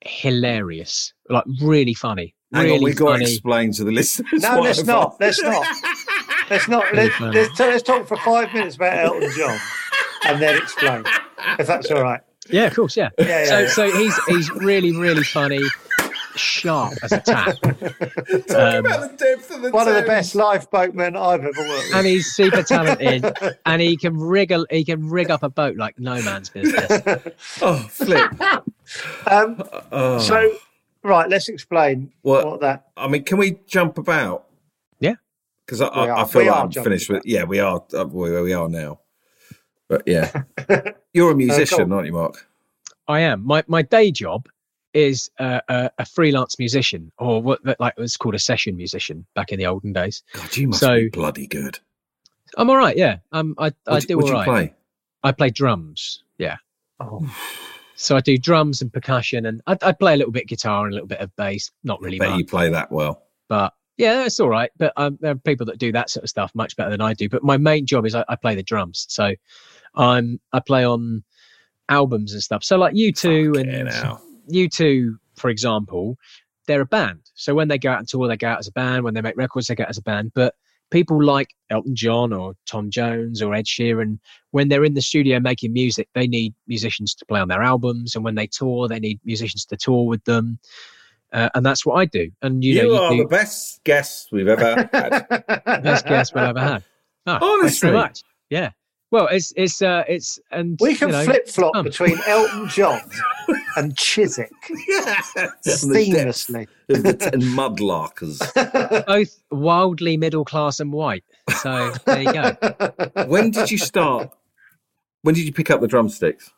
hilarious, like really funny. Hang really on, we've got to explain to the listeners. no, let's not. Let's not. Let's not. Let's, funny. let's, let's talk for five minutes about Elton John and then explain, if that's all right. yeah, of course, yeah. Yeah, yeah, So, yeah. so he's he's really really funny, sharp as a tack, Talk Um, about the depth of the One of the best lifeboatmen I've ever worked with. and he's super talented, and he can rig a, he can rig up a boat like no man's business. Oh, flip. um, Oh. so, right, let's explain What- what that. I mean, can we jump about? Yeah. Because I, I, I feel we like I'm jumping finished with. Yeah, we are. Uh, we, we are now. But yeah, you're a musician, cool. aren't you, Mark? I am. My my day job is uh, a, a freelance musician, or what like it was called a session musician back in the olden days. God, you must So- be bloody good. I'm all right. Yeah, um, I I What, do what all do you play? I play drums. Yeah. Oh, So I do drums and percussion, and I, I play a little bit guitar and a little bit of bass. Not really Bet much, you play that well. but yeah, it's all right. But um, there are people that do that sort of stuff much better than I do. But my main job is I, I play the drums. So I'm I play on albums and stuff. So like U2 and hell. You two, for example, they're a band. So when they go out and tour, they go out as a band. When they make records, they go out as a band. But people like Elton John or Tom Jones or Ed Sheeran, when they're in the studio making music, they need musicians to play on their albums. And when they tour, they need musicians to tour with them. Uh, and that's what I do. And you, You, know, are you the best guest we've ever had. best guest we've ever had. Oh, very Honestly. much. Yeah. Well, it's it's uh it's and we can you know, flip flop fun. between Elton John and Chiswick yes. And the depth seamlessly. of and mudlarkers. both wildly middle class and white. So there you go. When did you start? When did you pick up the drumsticks?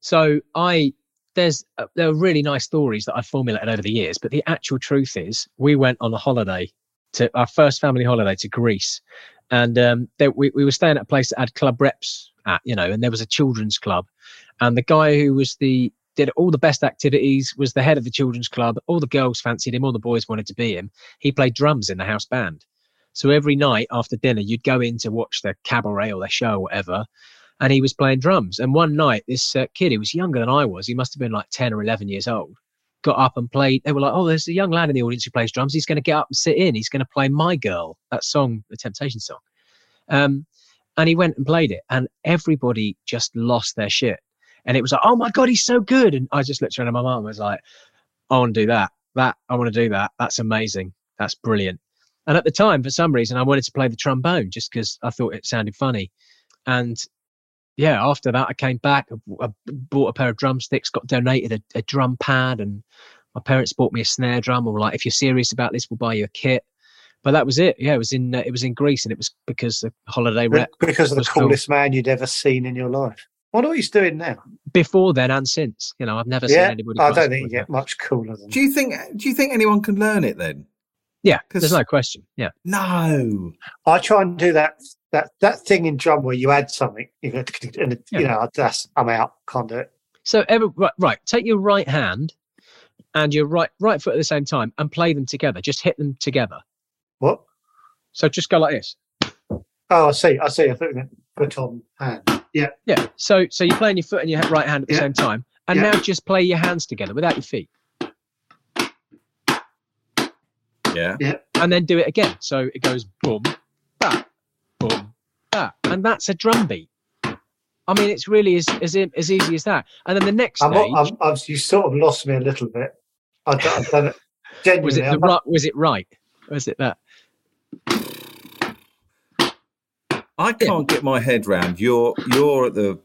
So I there's uh, there are really nice stories that I've formulated over the years, but the actual truth is we went on a holiday to our first family holiday to Greece, and um, there, we we were staying at a place that had club reps at you know, and there was a children's club, and the guy who was the did all the best activities was the head of the children's club. All the girls fancied him, all the boys wanted to be him. He played drums in the house band. So every night after dinner, you'd go in to watch the cabaret or the show or whatever, and he was playing drums. And one night, this uh, kid, who was younger than I was, he must have been like 10 or 11 years old, got up and played. They were like, Oh, there's a young lad in the audience who plays drums. He's going to get up and sit in. He's going to play My Girl, that song, the Temptation song. Um, and he went and played it, and everybody just lost their shit. And it was like, Oh my God, he's so good. And I just looked around at my mum and was like, I want to do that. That, I want to do that. That's amazing. That's brilliant. And at the time, for some reason, I wanted to play the trombone just because I thought it sounded funny. And yeah, after that, I came back, I, I bought a pair of drumsticks, got donated a, a drum pad, and my parents bought me a snare drum. And were like, if you're serious about this, we'll buy you a kit. but that was it. Yeah, it was in uh, it was in Greece, and it was because the holiday rep because of the was cool. coolest man you'd ever seen in your life. Wonder what he's doing now. before then and since. You know, I've never seen anybody. I don't think cool you get much cooler than. Do you think? Do you think anyone can learn it then? Yeah, 'Cause- there's no question. Yeah, No. I try and do that that that thing in drum where you add something, you go, and it- you Yeah. know that's I'm out, can't do it. So every, right, right, take your right hand and your right right foot at the same time and play them together. Just hit them together. What? So just go like this. Oh, I see. I see. I thought you meant on hand. Yeah. Yeah. So so you're playing your foot and your right hand at the Yeah. same time, and Yeah. now just play your hands together without your feet, Yeah. Yeah. And then do it again. So it goes boom, that, and that's a drum beat. I mean, it's really as as, as easy as that. And then the next I'm, stage I'm, I'm, you sort of lost me a little bit. I don't, I don't, genuinely, was it the I'm- right? Was it right? Was it that? I can't get my head round. You're you're at the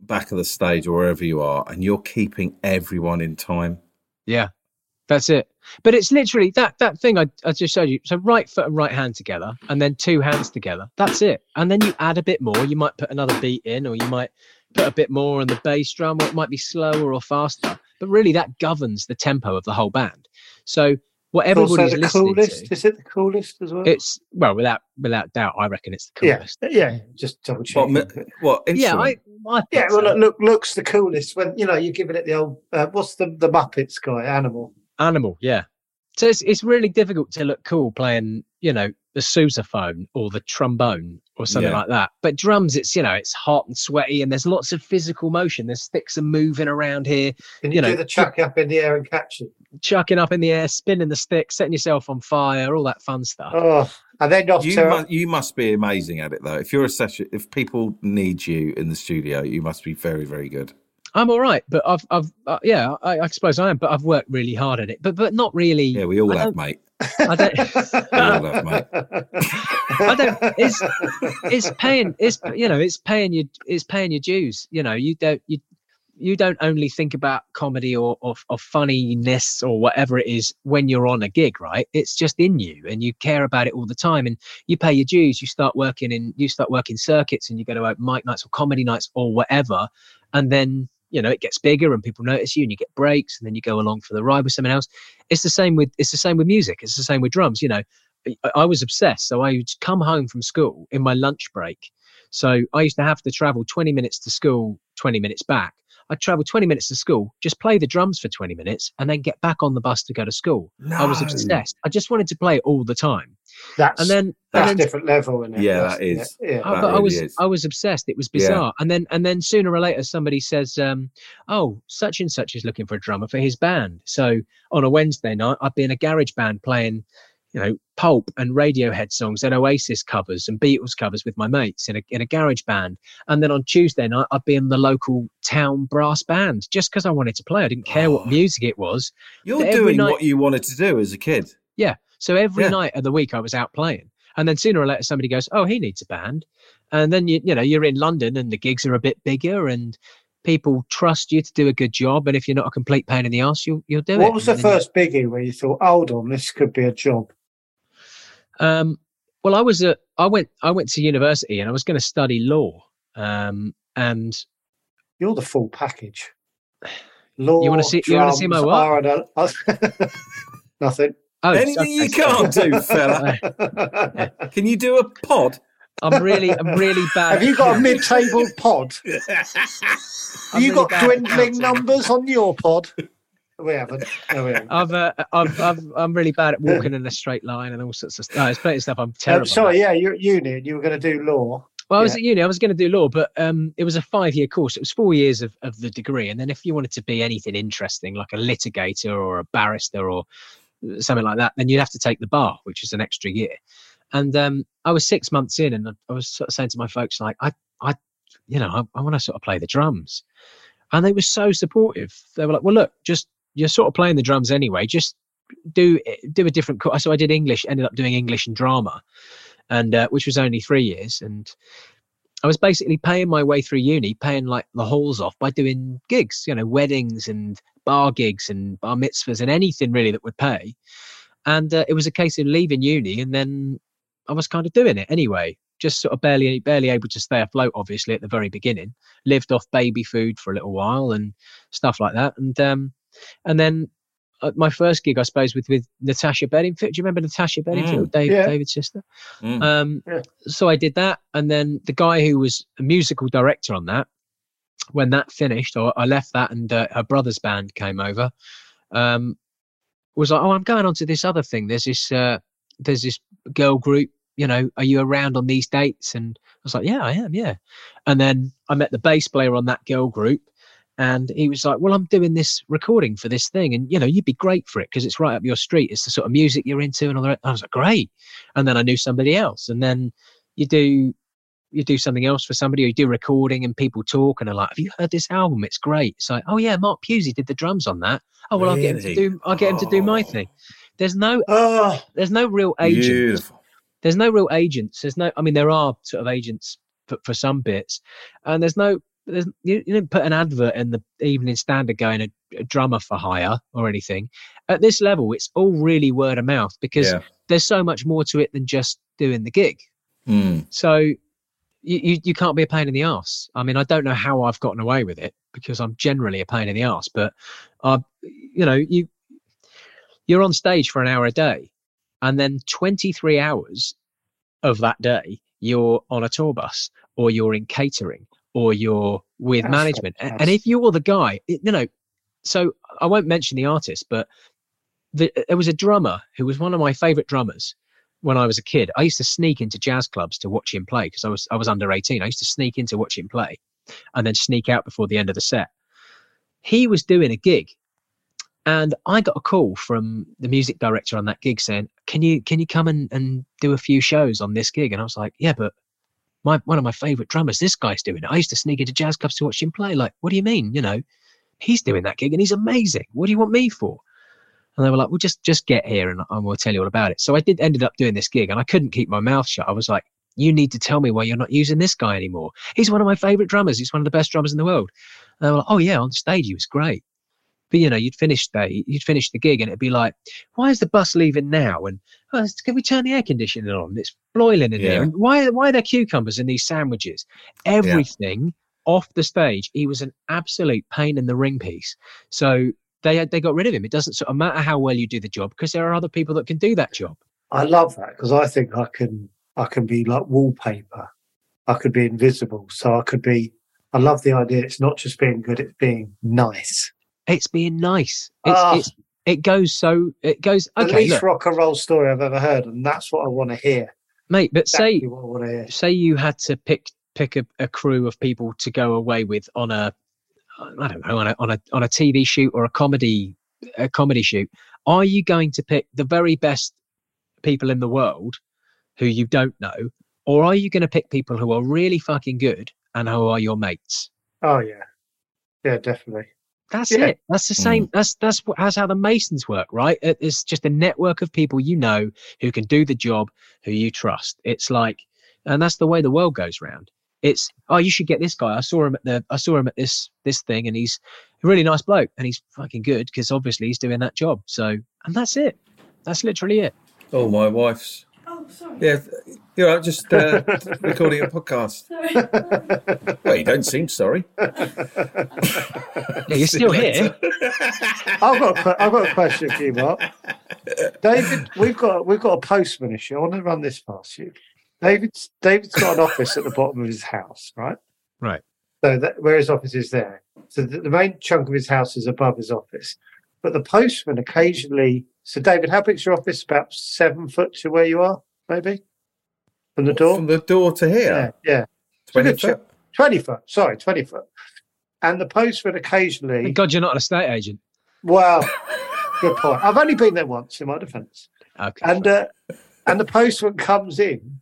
back of the stage or wherever you are, and you're keeping everyone in time. Yeah, that's it. But it's literally that that thing I, I just showed you. So right foot and right hand together, and then two hands together. That's it. And then you add a bit more. You might put another beat in, or you might put a bit more on the bass drum, or it might be slower or faster. But really, that governs the tempo of the whole band. So what it's also everybody's the listening coolest. to, Is it the coolest as well? it's well, without without doubt, I reckon it's the coolest. yeah. yeah. Just double check. What? What? Yeah, I, instrument? I think yeah, well, so. look, look, looks the coolest when you know you're giving it the old. Uh, what's the the Muppets guy? Animal. Animal yeah so it's, it's really difficult to look cool playing you know the sousaphone or the trombone or something Yeah. like that but drums it's you know it's hot and sweaty and there's lots of physical motion there's sticks are moving around here Can you, You know, do the chuck up in the air and catch it? chucking up in the air spinning the stick setting yourself on fire all that fun stuff Oh, and then off You to must, you must be amazing at it though. If you're a session, if people need you in the studio, you must be very, very good. I'm all right but i've i've uh, yeah I, I suppose i am but i've worked really hard at it but but not really Yeah, we all I have, mate. I don't, all have, mate. I don't- it's- it's paying it's you know it's paying you it's paying your dues you know you don't you you don't only think about comedy or, or or funniness or whatever it is when you're on a gig right it's just in you and you care about it all the time and you pay your dues you start working in you start working circuits and you go to open mic nights or comedy nights or whatever and then you know it gets bigger and people notice you and you get breaks and then you go along for the ride with someone else it's the same with it's the same with music it's the same with drums you know I- I was obsessed. So I would come home from school in my lunch break. So I used to have to travel 20 minutes to school, 20 minutes back. I'd travel 20 minutes to school, just play the drums for 20 minutes, and then get back on the bus to go to school. I was obsessed. I just wanted to play it all the time. That's And then, that's and then different level, isn't it? Yeah, That's- that is. Yeah, I, That but I was is. I was obsessed. It was Yeah. bizarre. And then and then sooner or later somebody says, um, "Oh, such and such is looking for a drummer for his band." So on a Wednesday night, I'd be in a garage band playing, you know, Pulp and Radiohead songs and Oasis covers and Beatles covers with my mates in a in a garage band. And then on Tuesday night, I'd be in the local town brass band just because I wanted to play. I didn't care Oh. what ah. music it was. You're Every doing night- what you wanted to do as a kid. Yeah. So every Yeah. night of the week I was out playing. And then sooner or later somebody goes, Oh, he needs a band. And then you you know, you're in London and the gigs are a bit bigger and people trust you to do a good job. And if you're not a complete pain in the ass, you'll you'll do it. What was the And then- first biggie where you thought, "Hold on, this could be a job"? Um well I was a I went I went to university and I was going to study law. Um and You're the full package. Law, You wanna see- you wanna see my drums, what? R&L. Nothing. oh, Anything you can't do, fella. Can you do a pod? I'm really I'm really bad. Have you got a mid-table pod? Have you really got dwindling numbers on your pod? We haven't. No, we haven't. I've, uh, I've, I've, I'm really bad at walking in a straight line and all sorts of stuff. No, there's plenty of stuff I'm Um, terrible. at. sorry, yeah, you're at uni and you were going to do law. Well, I was Yeah. at uni. I was going to do law, but um, it was a five-year course. It was four years of, of the degree, and then if you wanted to be anything interesting, like a litigator or a barrister or something like that, then you'd have to take the bar, which is an extra year. And um, I was six months in, and I- I was sort of saying to my folks, like, I, I, you know, I, I want to sort of play the drums, and they were so supportive. They were like, well, look, just you're sort of playing the drums anyway. Just do do a different course. So I did English. Ended up doing English and drama, and uh, which was only three years, and I was basically paying my way through uni, paying like the halls off by doing gigs, you know, weddings and bar gigs and bar mitzvahs and anything really that would pay. and uh, it was a case of leaving uni, and then I was kind of doing it anyway. Just sort of barely barely able to stay afloat, obviously at the very beginning. Lived off baby food for a little while and stuff like that, and um, and then uh, my first gig, I suppose, with with Natasha Bedingfield. Do you remember Natasha Bedingfield, Dave, Yeah. David's sister? Mm. Um, Yeah. So I did that, and then the guy who was a musical director on that, when that finished, or I left that, and uh, her brother's band came over, um, was like, "Oh, I'm going on to this other thing. There's this, uh, there's this girl group. You know, are you around on these dates?" And I was like, "Yeah, I am. Yeah." And then I met the bass player on that girl group. And he was like, "Well, I'm doing this recording for this thing, and you know, you'd be great for it because it's right up your street. It's the sort of music you're into." And all that. I was like, "Great!" And then I knew somebody else, and then you do you do something else for somebody, or you do recording, and people talk, and are like, "Have you heard this album? It's great." It's like, "Oh yeah, Mark Pusey did the drums on that. Oh well, I'll get him to do I'll get him to do my Oh. thing." There's no Oh, there's no real agent Beautiful. there's no real agents. There's no, I mean, there are sort of agents for, for some bits, and there's no, there's you, you didn't put an advert in the Evening Standard going a, a drummer for hire or anything. At this level, it's all really word of mouth because Yeah. there's so much more to it than just doing the gig. Mm. So you, you, you can't be a pain in the ass. I mean, I don't know how I've gotten away with it because I'm generally a pain in the ass, but I, you know, you, you're on stage for an hour a day and then 23 hours of that day, you're on a tour bus or you're in catering or you're with That's management. And, if you're the guy, you know, so I won't mention the artist, but the, uh, there was a drummer who was one of my favorite drummers when I was a kid. I used to sneak into jazz clubs to watch him play because I was I was under 18. I used to sneak in to watch him play and then sneak out before the end of the set. He was doing a gig and I got a call from the music director on that gig saying, Can you can you come and, and do a few shows on this gig? And I was like, Yeah, but my one of my favorite drummers, this guy's doing it. I used to sneak into jazz clubs to watch him play. Like, what do you mean? You know, he's doing that gig and he's amazing. What do you want me for? And they were like, well, just just get here and I will tell you all about it. So I did ended up doing this gig and I couldn't keep my mouth shut. I was like, you need to tell me why you're not using this guy anymore. He's one of my favorite drummers. He's one of the best drummers in the world. And they were like, oh yeah, on stage he was great. But you know, you'd finish the you'd finish the gig and it'd be like, why is the bus leaving now? And oh, can we turn the air conditioning on? It's broiling in Yeah. here. And why why are there cucumbers in these sandwiches? Everything off the stage. He was an absolute pain in the ring piece. So they they got rid of him. It doesn't sort of matter how well you do the job because there are other people that can do that job. I love that because I think I can I can be like wallpaper. I could be invisible, so I could be. I love the idea. It's not just being good; it's being nice. It's being nice. It's, Ah. it's it goes so it goes the okay, least look, rock and roll story I've ever heard, and that's what I want to hear. mate. But say Exactly what I want to hear. say you had to pick pick a, a crew of people to go away with on a I don't know on a on a on a TV shoot or a comedy a comedy shoot. Are you going to pick the very best people in the world who you don't know, or are you going to pick people who are really fucking good and who are your mates? Oh yeah, yeah, definitely. That's Yeah. it. That's the same. Mm. That's that's what, that's how the Masons work, right? It's just a network of people you know who can do the job, who you trust. It's like, and that's the way the world goes round. It's oh, you should get this guy. I saw him at the I saw him at this this thing, and he's a really nice bloke, and he's fucking good because obviously he's doing that job. So, and that's it. That's literally it. Oh, my wife's. Oh, sorry. Yeah, you're right, just uh, recording a podcast. Sorry. Well, you don't seem sorry. Yeah, you're still here. I've got a, que- I've got a question for you, Mark. David, we've got we've got a postman issue. I want to run this past you. David's David's got an office at the bottom of his house, right? Right. So that where his office is there. So the, the main chunk of his house is above his office, but the postman occasionally. So David, how big's your office? About seven foot to where you are, maybe, from the door. From the door to here, yeah, 20 Good foot. twenty foot. Sorry, twenty foot. And the postman occasionally. Thank God you're not an estate agent. Well, good point. I've only been there once, in my defence. Okay. And uh, and the postman comes in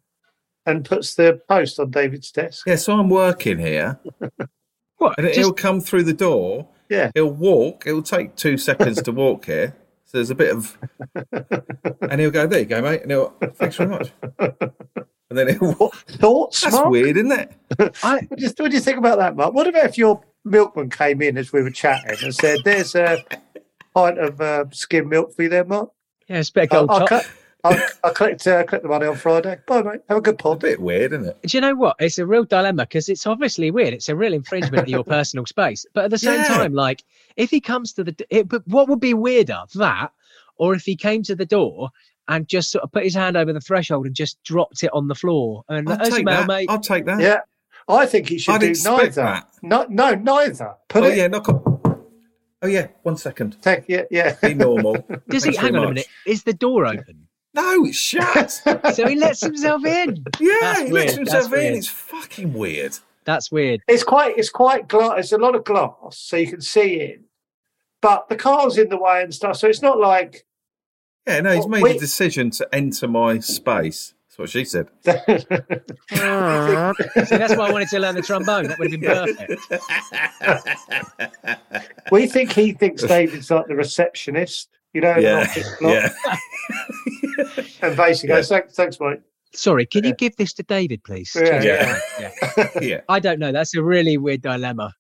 and puts the post on David's desk. Yeah, so I'm working here, what? and Just- he'll come through the door. Yeah. He'll walk. It'll take two seconds to walk here. So there's a bit of, and he'll go, "There you go, mate." And he'll, "Thanks very much." And then he'll. What thoughts, That's Mark? weird, isn't it? I, What do, you, what do you think about that, Mark? What about if your milkman came in as we were chatting and said, "There's a pint of uh, skim milk for you there, Mark"? Yeah, it's a bit of I'll, I'll, top. cut, I'll, I'll collect, uh, collect the money on Friday. Bye, mate. Have a good A bit weird, isn't it? Do you know what? It's a real dilemma because it's obviously weird. It's a real infringement of your personal space. But at the same Yeah. time, like if he comes to the, it, but what would be weirder, that or if he came to the door and just sort of put his hand over the threshold and just dropped it on the floor and I'll take well, that. mate. I'll take that. Yeah. I think he should I'd do neither. that. No, no, neither. Put Oh it. yeah, knock on. Oh yeah, one second. Take, yeah, yeah. Be normal. Does he? Hang very on a minute. Is the door open? No, it's shut. so he lets himself in. yeah, That's he weird, lets himself that's in. weird. It's fucking weird. That's weird. It's quite, it's quite glass. It's a lot of glass, so you can see in. But the car's in the way and stuff, so it's not like. Yeah, no, he's Well, made wait- a decision to enter my space. That's what she said. So that's why I wanted to learn the trombone. That would have been perfect. we think he thinks David's like the receptionist, you know, in an yeah, office block, yeah. and basically Yeah. thanks, thanks, mate. Sorry, can Yeah. you give this to David, please? Yeah, yeah. Yeah. yeah. I don't know. That's a really weird dilemma.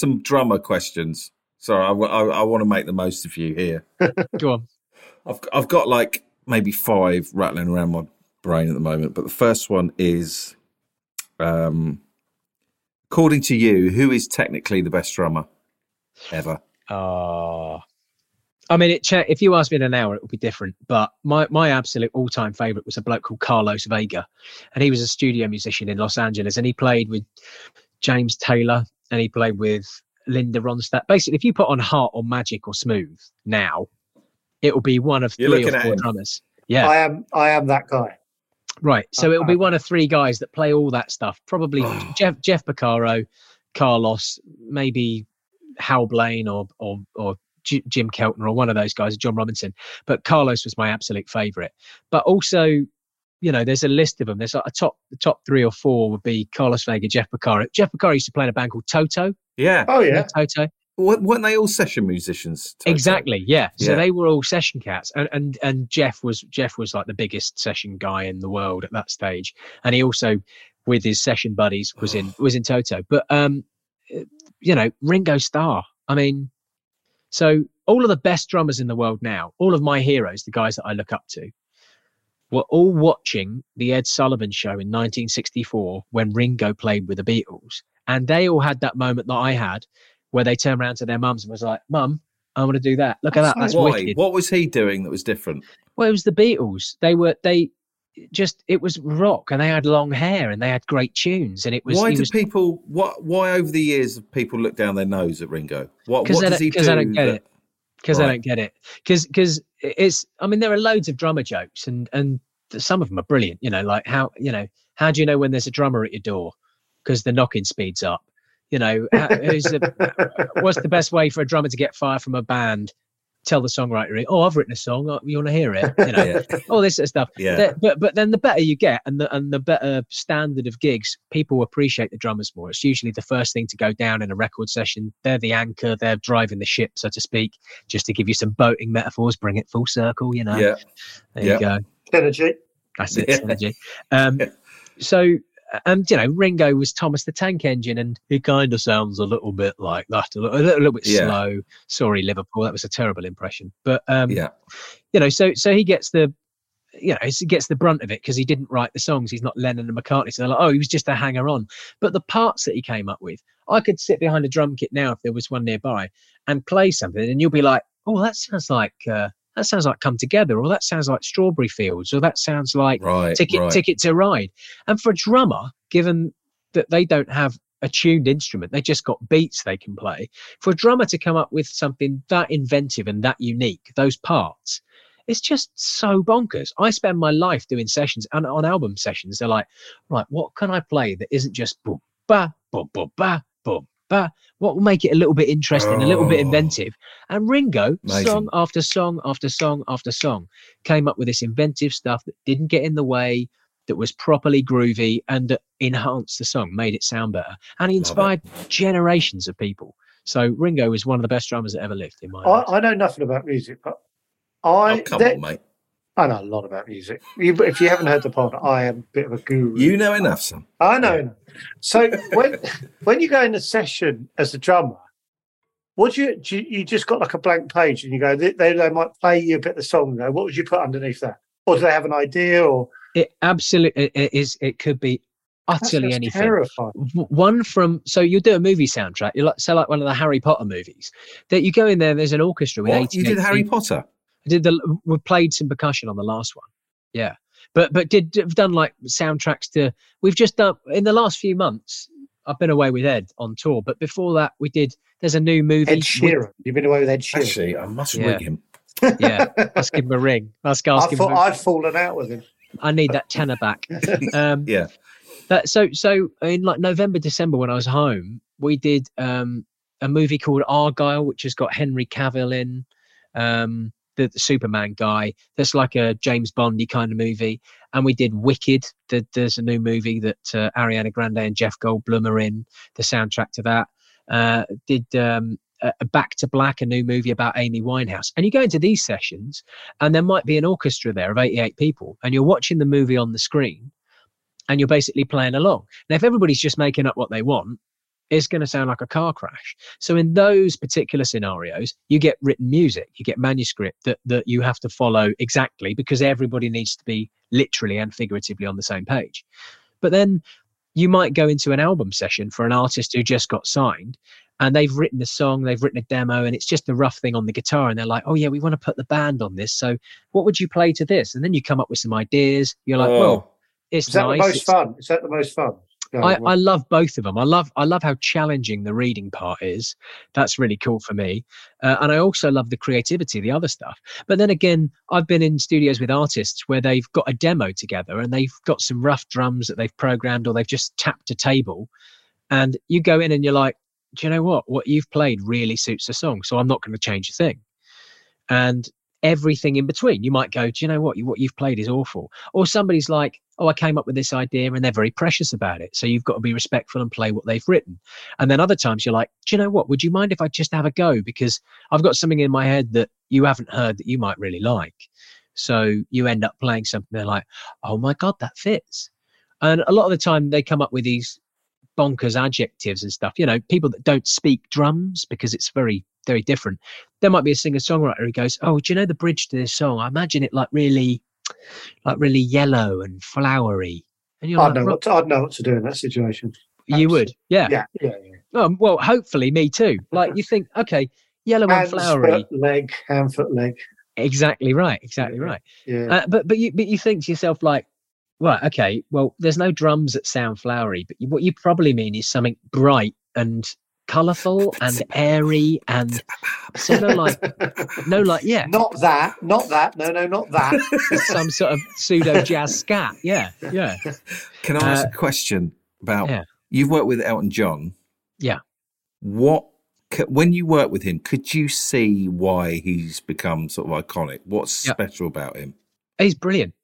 Can I, I've got some drummer questions. Sorry, I, want to make the most of you here. Go on. I've I've got like maybe five rattling around my brain at the moment, but the first one is, um, according to you, who is technically the best drummer ever? Oh, I mean, it. If you asked me in an hour, it would be different. But my my absolute all time favorite was a bloke called Carlos Vega, and he was a studio musician in Los Angeles, and he played with James Taylor, and he played with Linda Ronstadt. Basically, if you put on Heart or Magic or Smooth now, it will be one of You're three or four drummers. Yeah, I am, I am that guy. right. So Uh, it'll be one of three guys that play all that stuff. Probably Oh. Jeff Jeff Porcaro, Carlos, maybe Hal Blaine or or or J- Jim Keltner or one of those guys, John Robinson. But Carlos was my absolute favorite. But also, you know, there's a list of them. There's like a top the top three or four would be Carlos Vega, Jeff Porcaro. Jeff Porcaro used to play in a band called Toto. Yeah, Oh You yeah, Toto. Wa- weren't they all session musicians? Toto? Exactly. Yeah. So Yeah. they were all session cats, and, and and Jeff was Jeff was like the biggest session guy in the world at that stage, and he also, with his session buddies, was in was in Toto. But um, uh, you know, Ringo Starr. I mean, so all of the best drummers in the world now, all of my heroes, the guys that I look up to, were all watching the Ed Sullivan Show in 1964 when Ringo played with the Beatles, and they all had that moment that I had, where they turned around to their mums and was like, "Mum, I want to do that. Look at that. That's Why? wicked." What was he doing that was different? Well, it was the Beatles. They were they just it was rock, and they had long hair, and they had great tunes, and it was why do was people? What? Why over the years have people looked down their nose at Ringo? What? because What does he don't, 'cause do? they don't get that- it. Because Right. I don't get it. Because because it's I mean there are loads of drummer jokes, and and some of them are brilliant. You know, like how you know how do you know when there's a drummer at your door? Because the knocking speeds up. You know, how, who's the, what's the best way for a drummer to get fire from a band? Tell the songwriter, oh, I've written a song. oh, You want to hear it? You know, Yeah. all this sort of stuff. Yeah. The- but but then the better you get, and the and the better standard of gigs, people appreciate the drummers more. It's usually the first thing to go down in a record session. They're the anchor. They're driving the ship, so to speak. Just to give you some boating metaphors, bring it full circle. You know, Yeah. there Yeah. you go. energy. That's it. Yeah. Synergy. Um, Yeah. so and you know, Ringo was Thomas the Tank Engine, and he kind of sounds a little bit like that, a little, a little bit Yeah. slow. Sorry, Liverpool, that was a terrible impression. But um, Yeah. you know, so so he gets the, you know, he gets the brunt of it because he didn't write the songs. He's not Lennon and McCartney. So they're like, oh, he was just a hanger on. But the parts that he came up with, I could sit behind a drum kit now if there was one nearby and play something, and you'll be like, oh, that sounds like. Uh, that sounds like come together, or that sounds like strawberry fields, or that sounds like Right. ticket right. ticket to ride. And for a drummer, given that they don't have a tuned instrument, they just got beats they can play. For a drummer to come up with something that inventive and that unique, those parts, it's just so bonkers. I spend my life doing sessions and on album sessions. They're like, right, what can I play that isn't just boom ba boom boom ba boom ba? What will make it a little bit interesting, a little bit Oh. inventive? And Ringo, Amazing. song after song after song after song, came up with this inventive stuff that didn't get in the way, that was properly groovy, and that enhanced the song, made it sound better. And he inspired generations of people. So Ringo is one of the best drummers that ever lived, in my I. I know nothing about music, but I Oh, come there- on, mate. I know a lot about music. If you haven't heard the pod, I am a bit of a guru. You know enough, son. I know. So when when you go in a session as a drummer, what do you, do you you just got like a blank page and you go they, they, they might play you a bit of the song. and go, What would you put underneath that? Or do they have an idea? Or It absolutely it is. It could be utterly sounds anything. Terrifying. One from so you do a movie soundtrack. You like so like one of the Harry Potter movies that you go in there. There's an orchestra with What? You did Harry people. Potter? I did the we played some percussion on the last one. Yeah, but but did have done like soundtracks to. We've just done in the last few months. I've been away with Ed on tour, but before that we did. There's a new movie. Ed with- Sheeran. You've been away with Ed Sheeran. Actually, I must Yeah. rig him. yeah, let's give him a ring. Let's ask I him. thought I'd fallen out with him. I need that tenner back. Um, Yeah. That, so so in like November December when I was home, we did um, a movie called Argylle, which has got Henry Cavill in, um, the, the Superman guy. That's like a James Bondy kind of movie. And we did Wicked. The, there's a new movie that uh, Ariana Grande and Jeff Goldblum are in. The soundtrack to that. Uh, did um, Back to Black, a new movie about Amy Winehouse. And you go into these sessions, and there might be an orchestra there of 88 people, and you're watching the movie on the screen and you're basically playing along. Now, if everybody's just making up what they want, it's going to sound like a car crash. So, in those particular scenarios, you get written music, you get manuscript that, that you have to follow exactly because everybody needs to be literally and figuratively on the same page. But then you might go into an album session for an artist who just got signed and they've written a song, they've written a demo, and it's just a rough thing on the guitar. And they're like, oh, yeah, we want to put the band on this. So, what would you play to this? And then you come up with some ideas. You're like, Oh. well, it's Is that nice. the most it's- fun? Is that the most fun? I, I love both of them. I love I love how challenging the reading part is. That's really cool for me, uh, and I also love the creativity, the other stuff. But then again, I've been in studios with artists where they've got a demo together and they've got some rough drums that they've programmed or they've just tapped a table, and you go in and you're like, do you know what? What you've played really suits the song, so I'm not going to change a thing. And everything in between, you might go, do you know what? You, what you've played is awful. Or somebody's like, oh, I came up with this idea and they're very precious about it. So you've got to be respectful and play what they've written. And then other times you're like, do you know what? Would you mind if I just have a go? Because I've got something in my head that you haven't heard that you might really like. So you end up playing something they're like, oh my God, that fits. And a lot of the time they come up with these bonkers adjectives and stuff. You know, people that don't speak drums because it's very, very different. There might be a singer songwriter who goes, Oh, do you know the bridge to this song? I imagine it like really, like really yellow and flowery. And you're I'd like, know, what to, I'd know what to do in that situation. you would, yeah. Yeah, yeah, yeah. Um, well, hopefully, me too. Like you think, okay, yellow and Hands, flowery. foot, leg, hand, foot, leg. Exactly right. Exactly Yeah. right. Yeah. Uh, but but you but you think to yourself like, right, okay, well, there's no drums that sound flowery, but what you probably mean is something bright and colourful and airy and so no like no like yeah Not that, not that. No, no, not that. some sort of pseudo jazz scat yeah yeah Can I ask Uh, a question about? yeah. You've worked with Elton John. Yeah. What when you work with him, could you see why he's become sort of iconic? What's Yeah. special about him? he's brilliant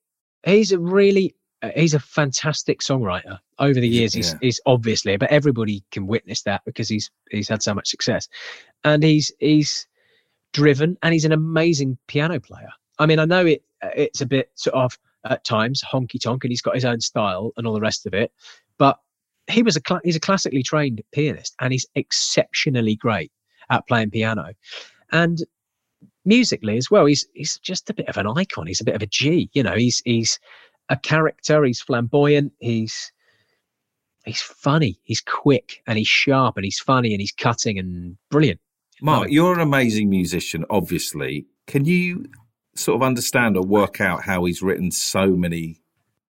he's a really uh, Uh, he's a fantastic songwriter over the years he's, yeah. he's obviously but everybody can witness that because he's he's had so much success and he's he's driven and he's an amazing piano player i mean i know it uh, it's a bit sort of at times honky tonk and he's got his own style and all the rest of it but he was a cla- he's a classically trained pianist, and he's exceptionally great at playing piano, and musically as well. He's he's just a bit of an icon. He's a bit of a G. You know, he's he's a character. He's flamboyant. He's he's funny. He's quick and he's sharp and he's funny and he's cutting and brilliant. Mark, you're an amazing musician, obviously. Can you sort of understand or work out how he's written so many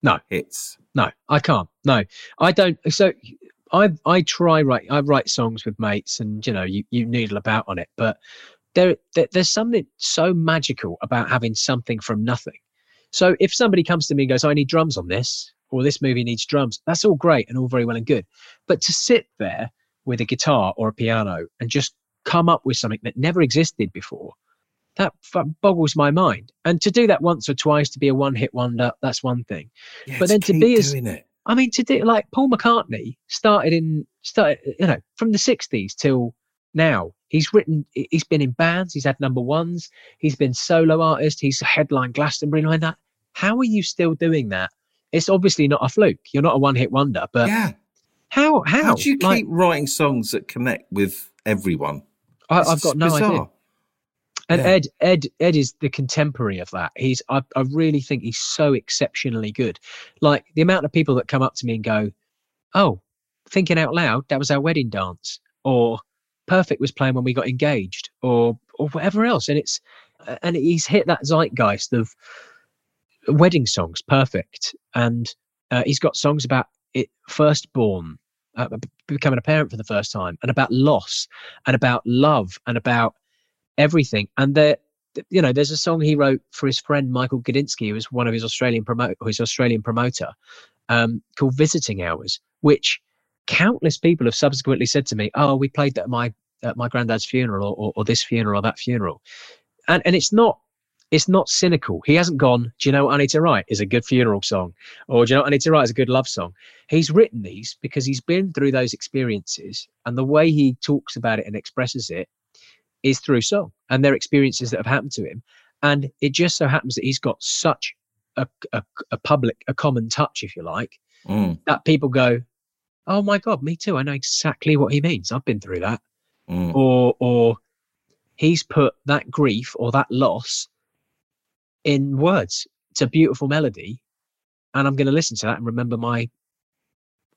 No. hits? No, I can't. No, I don't. So I I try write I write songs with mates, and you know you you noodle about on it, but there, there there's something so magical about having something from nothing. So if somebody comes to me and goes, "I need drums on this," or "This movie needs drums," that's all great and all very well and good, but to sit there with a guitar or a piano and just come up with something that never existed before. That f- boggles my mind. And to do that once or twice to be a one hit wonder, that's one thing. Yeah, But then to be as- it. I mean, to do like Paul McCartney started in started, you know, from the '60s till now. He's written, he's been in bands, he's had number ones, he's been solo artist, he's headlined Glastonbury like that. How are you still doing that? It's obviously not a fluke. You're not a one-hit wonder, but yeah. how? How? How do you Like, keep writing songs that connect with everyone? I, I've got no bizarre. idea. And Yeah. Ed, Ed, Ed is the contemporary of that. He's, I, I really think he's so exceptionally good. Like the amount of people that come up to me and go, "Oh, thinking out loud, that was our wedding dance," or "Perfect was playing when we got engaged," or or whatever else. And it's, and he's hit that zeitgeist of wedding songs, perfect. And uh, he's got songs about it, firstborn, uh, becoming a parent for the first time, and about loss, and about love, and about everything. And there, you know, there's a song he wrote for his friend Michael Gudinski, who was one of his Australian promote, his Australian promoter, um, called "Visiting Hours," which countless people have subsequently said to me, "Oh, we played that at my at my granddad's funeral, or, or, or this funeral, or that funeral," and and it's not. It's not cynical. He hasn't gone, do you know what I need to write is a good funeral song? Or do you know what I need to write is a good love song? He's written these because he's been through those experiences and the way he talks about it and expresses it is through song and their experiences that have happened to him. And it just so happens that he's got such a, a, a public, a common touch, if you like, Mm, that people go, Oh my God, me too. I know exactly what he means. I've been through that. mm. Or, or he's put that grief or that loss in words. It's a beautiful melody. And I'm going to listen to that and remember my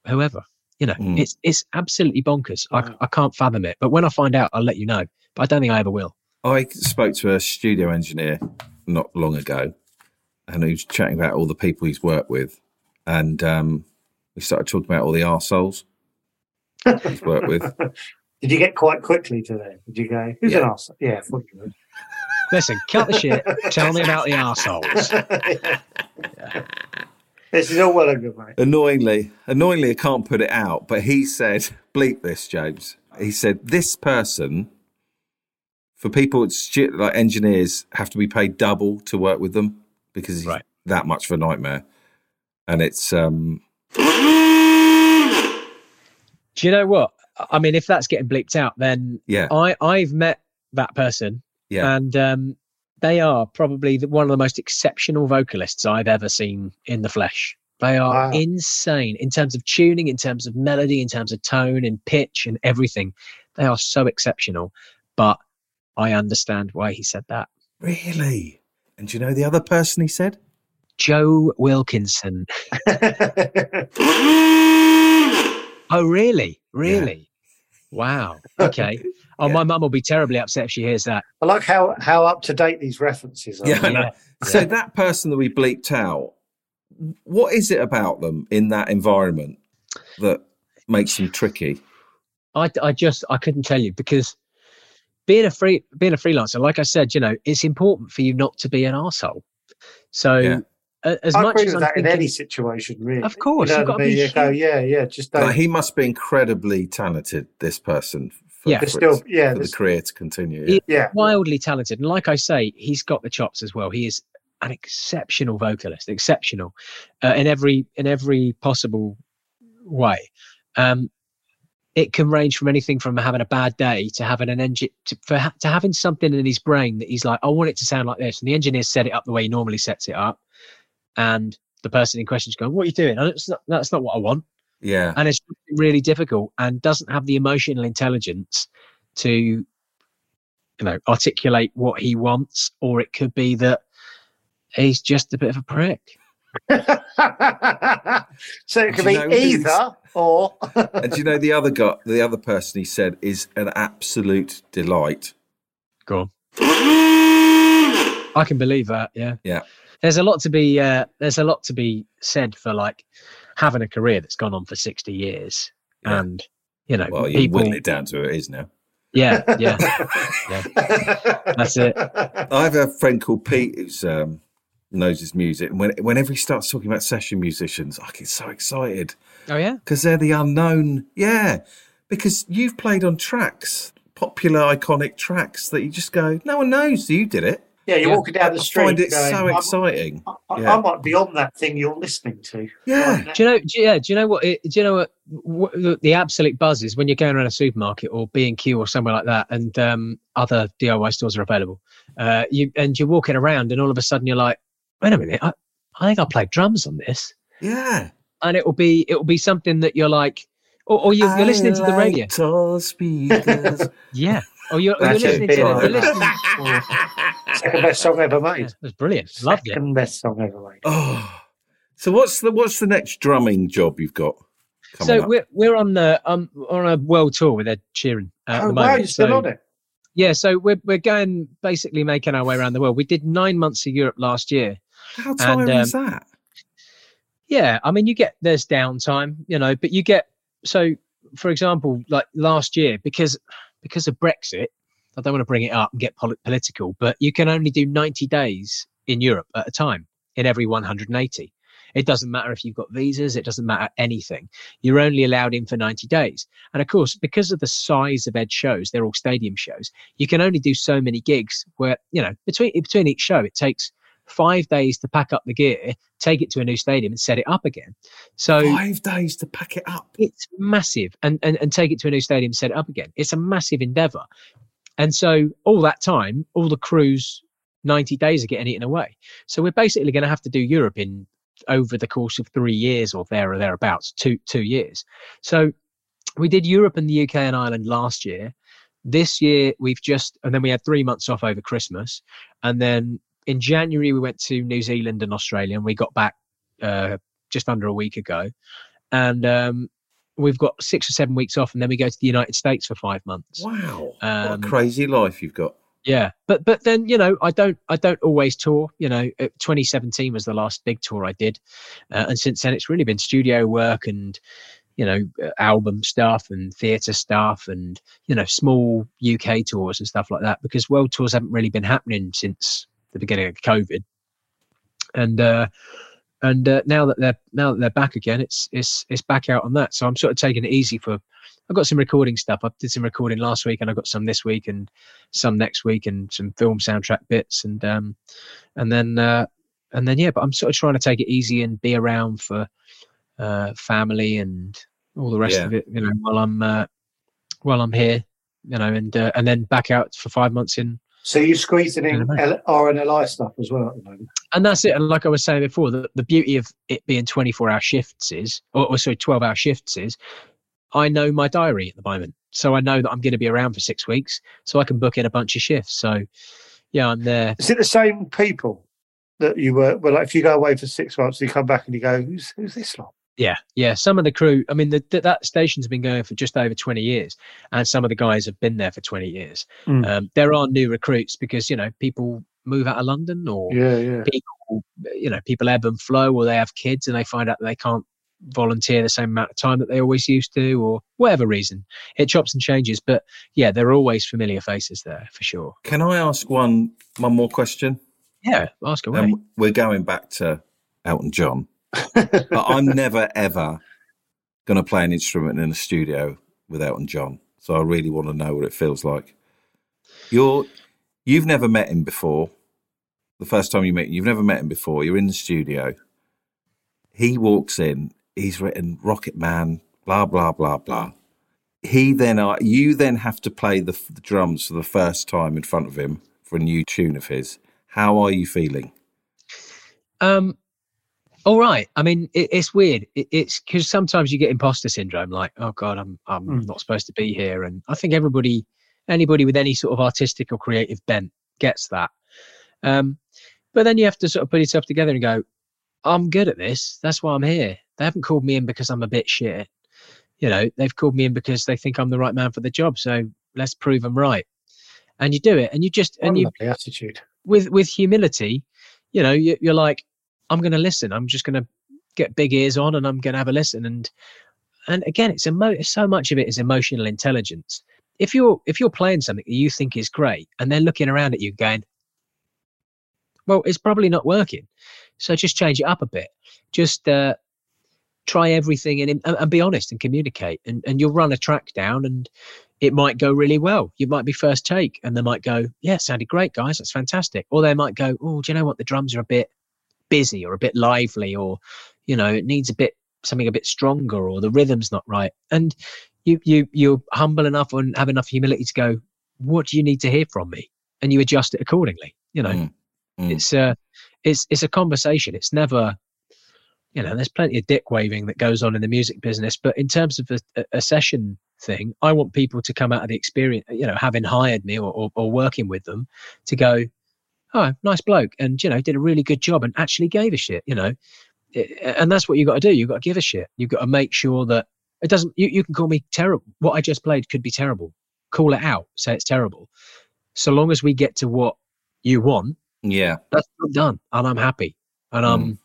whoever. You know, Mm. it's it's absolutely bonkers. I, Wow. I can't fathom it. But when I find out, I'll let you know. But I don't think I ever will. I spoke to a studio engineer not long ago, and he was chatting about all the people he's worked with, and um, we started talking about all the arseholes he's worked with. Did you get quite quickly to there? Did you go, who's an Yeah. arse? Yeah, I thought you would. Listen, cut the shit. Tell me about the arseholes. This is all well and good, mate. Annoyingly, annoyingly, I can't put it out, but he said, "Bleep this, James." He said, "This person." For people, it's stu- like engineers have to be paid double to work with them because he's Right. that much of a nightmare, and it's um, Do you know what? I mean, if that's getting bleeped out, then yeah, I I've met that person, yeah, and um, they are probably the, one of the most exceptional vocalists I've ever seen in the flesh. They are Wow. insane in terms of tuning, in terms of melody, in terms of tone and pitch and everything. They are so exceptional. But I understand why he said that. really. And do you know the other person he said? Joe Wilkinson. Oh, really? Really? Wow. Okay. Oh, Yeah. my mum will be terribly upset if she hears that. I like how, how up to date these references are. Yeah, I know. Yeah. So that person that we bleeped out, what is it about them in that environment that makes them tricky? I, I just I couldn't tell you because being a free being a freelancer, like I said, you know, it's important for you not to be an asshole. So Yeah. as I much agree as with I'm that in any situation, really. Of course, you know you've gotta be You go, yeah, yeah. Just don't. Like he must be incredibly talented. This person, for, Yeah. for, still, yeah, for the career to continue. He- yeah. wildly talented, and like I say, he's got the chops as well. He is an exceptional vocalist, exceptional uh, in every in every possible way. Um, it can range from anything from having a bad day to having an engine to, for ha- to having something in his brain that he's like, I want it to sound like this, and the engineer set it up the way he normally sets it up, and the person in question is going, "What are you doing? That's not, that's not what I want." Yeah. and it's really difficult and doesn't have the emotional intelligence to you know articulate what he wants or it could be that he's just a bit of a prick so it could be know either or. and do you know the other guy, the other person he said is an absolute delight. go on i can believe that yeah Yeah. there's a lot to be uh, there's a lot to be said for like having a career that's gone on for 60 years Yeah. and you know Well, you people whittle it down to it is now. yeah yeah That's it. I have a friend called Pete who's um, knows his music, and when, whenever he starts talking about session musicians, I get so excited oh yeah because they're the unknown. Yeah, because you've played on tracks, popular, iconic tracks that you just go, no one knows you did it. Yeah, you're Yeah. walking down the street. I street. find it going, so exciting. I, I, Yeah. I might be on that thing you're listening to. Yeah. Do you know? Do you, yeah. Do you know what? It, do you know what, what the, the absolute buzz is when you're going around a supermarket or B and Q or somewhere like that, and um, other DIY stores are available. Uh, you and you're walking around, and all of a sudden you're like, "Wait a minute! I, I think I played drums on this," Yeah. and it will be it will be something that you're like, or, or you, you're listening to the radio, Tall speakers. yeah, or you're, you're That's it, listening to the, yeah. Second best song ever Yeah, made. it was brilliant. Loved it. Second best song ever made. oh. So what's the what's the next drumming job you've got? So up? we're we're on the um on a world tour with Ed Sheeran uh, oh, wow, you're still So- on it. Yeah, so we're we're going basically making our way around the world. We did nine months of Europe last year. How tiring and, is that? Yeah, I mean, you get there's downtime, you know, but you get so for example, like last year because because of Brexit, I don't want to bring it up and get poli- political, but you can only do 90 days in Europe at a time in every 180. It doesn't matter if you've got visas, it doesn't matter anything. You're only allowed in for 90 days. And of course, because of the size of Ed shows, they're all stadium shows, you can only do so many gigs where, you know, between between each show, it takes five days to pack up the gear, take it to a new stadium and set it up again. So Five days to pack it up. it's massive. And, and and take it to a new stadium set it up again. It's a massive endeavor. And so all that time all the crews 90 days are getting eaten away. So we're basically going to have to do europe in over the course of three years or there or thereabouts two two years. So we did europe and the uk and ireland last year. This year we've just and then we had three months off over christmas. And then in january we went to new zealand and australia and we got back uh, just under a week ago and um, we've got six or seven weeks off, and then we go to the United States for five months. Wow. what Um, a crazy life you've got. Yeah, but but then you know I don't I don't always tour. You know, uh, 2017 was the last big tour I did, uh, and since then it's really been studio work and you know uh, album stuff and theatre stuff and you know small UK tours and stuff like that because world tours haven't really been happening since the beginning of COVID, and uh, and uh, now that they're now that they're back again, it's it's it's back out on that. So I'm sort of taking it easy for. I've got some recording stuff. I did some recording last week, and I've got some this week, and some next week, and some film soundtrack bits, and um, and then uh, and then yeah. But I'm sort of trying to take it easy and be around for uh, family and all the rest Yeah. of it. You know, while I'm uh, while I'm here, you know, and uh, and then back out for five months in So you're squeezing in L- RNLI stuff as well at the moment. and that's it. And like I was saying before, the, the beauty of it being 24 hour shifts is, or, or sorry, 12 hour shifts is, I know my diary at the moment. So I know that I'm going to be around for six weeks. So I can book in a bunch of shifts. So yeah, I'm there. Is it the same people that you were? Well, like if you go away for six months, you come back and you go, "Who's who's this lot?" Yeah. Yeah. Some of the crew, I mean, the, the, that station's been going for just over 20 years. And some of the guys have been there for 20 years. Mm. Um, there are new recruits because, you know, people move out of London or Yeah, yeah. people, you know, people ebb and flow, or they have kids and they find out that they can't volunteer the same amount of time that they always used to, or whatever reason. It chops and changes, but yeah, there are always familiar faces there for sure. Can I ask one one more question? Yeah, ask away. Um, we're going back to Elton John, but I'm never ever going to play an instrument in a studio with Elton John. So I really want to know what it feels like. You're you've never met him before. The first time you meet him, you've never met him before. You're in the studio. He walks in. He's written Rocket Man, blah blah blah blah. He then uh, you then have to play the, the drums for the first time in front of him for a new tune of his. How are you feeling? Um, All right. I mean, it, it's weird. It, it's because sometimes you get imposter syndrome, like, oh god, I'm I'm Mm. not supposed to be here. And I think everybody, anybody with any sort of artistic or creative bent, gets that. Um, but then you have to sort of put yourself together and go, I'm good at this. That's why I'm here. They haven't called me in because I'm a bit shit. You know, they've called me in because they think I'm the right man for the job. So let's prove them right. And you do it, and you just What and you attitude. with with humility, you know, you, you're like, I'm going to listen. I'm just going to get big ears on, and I'm going to have a listen. And and again, it's emo- so much of it is emotional intelligence. If you're if you're playing something that you think is great, and they're looking around at you going, well, it's probably not working. So just change it up a bit. Just uh, try everything and, and and be honest and communicate. And and you'll run a track down, and it might go really well. You might be first take, and they might go, "Yeah, sounded great, guys. That's fantastic." Or they might go, "Oh, do you know what? The drums are a bit busy, or a bit lively, or you know, it needs a bit something a bit stronger, or the rhythm's not right." And you you you're humble enough and have enough humility to go, "What do you need to hear from me?" And you adjust it accordingly. You know, Mm, mm. it's a it's it's a conversation. It's never you know, there's plenty of dick waving that goes on in the music business, but in terms of a, a- a session thing, I want people to come out of the experience, you know, having hired me or, or, or working with them to go, oh, nice bloke, and you know, did a really good job and actually gave a shit, you know, and that's what you got to do. You got to give a shit. You've got to make sure that it doesn't. You, you can call me terrible. What I just played could be terrible. Call it out. Say it's terrible. So long as we get to what you want, Yeah. that's I'm done, and I'm happy, and um, Mm.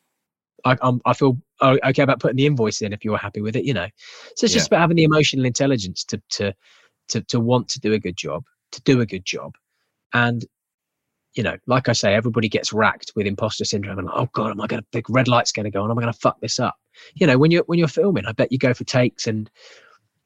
I I'm, I feel okay about putting the invoice in if you're happy with it, you know. So it's just about having the emotional intelligence to to to to want to do a good job, to do a good job, and you know, like I say, everybody gets racked with imposter syndrome and oh god, am I going to the red light's going to go on? Am I going to fuck this up? You know, when you're when you're filming, I bet you go for takes and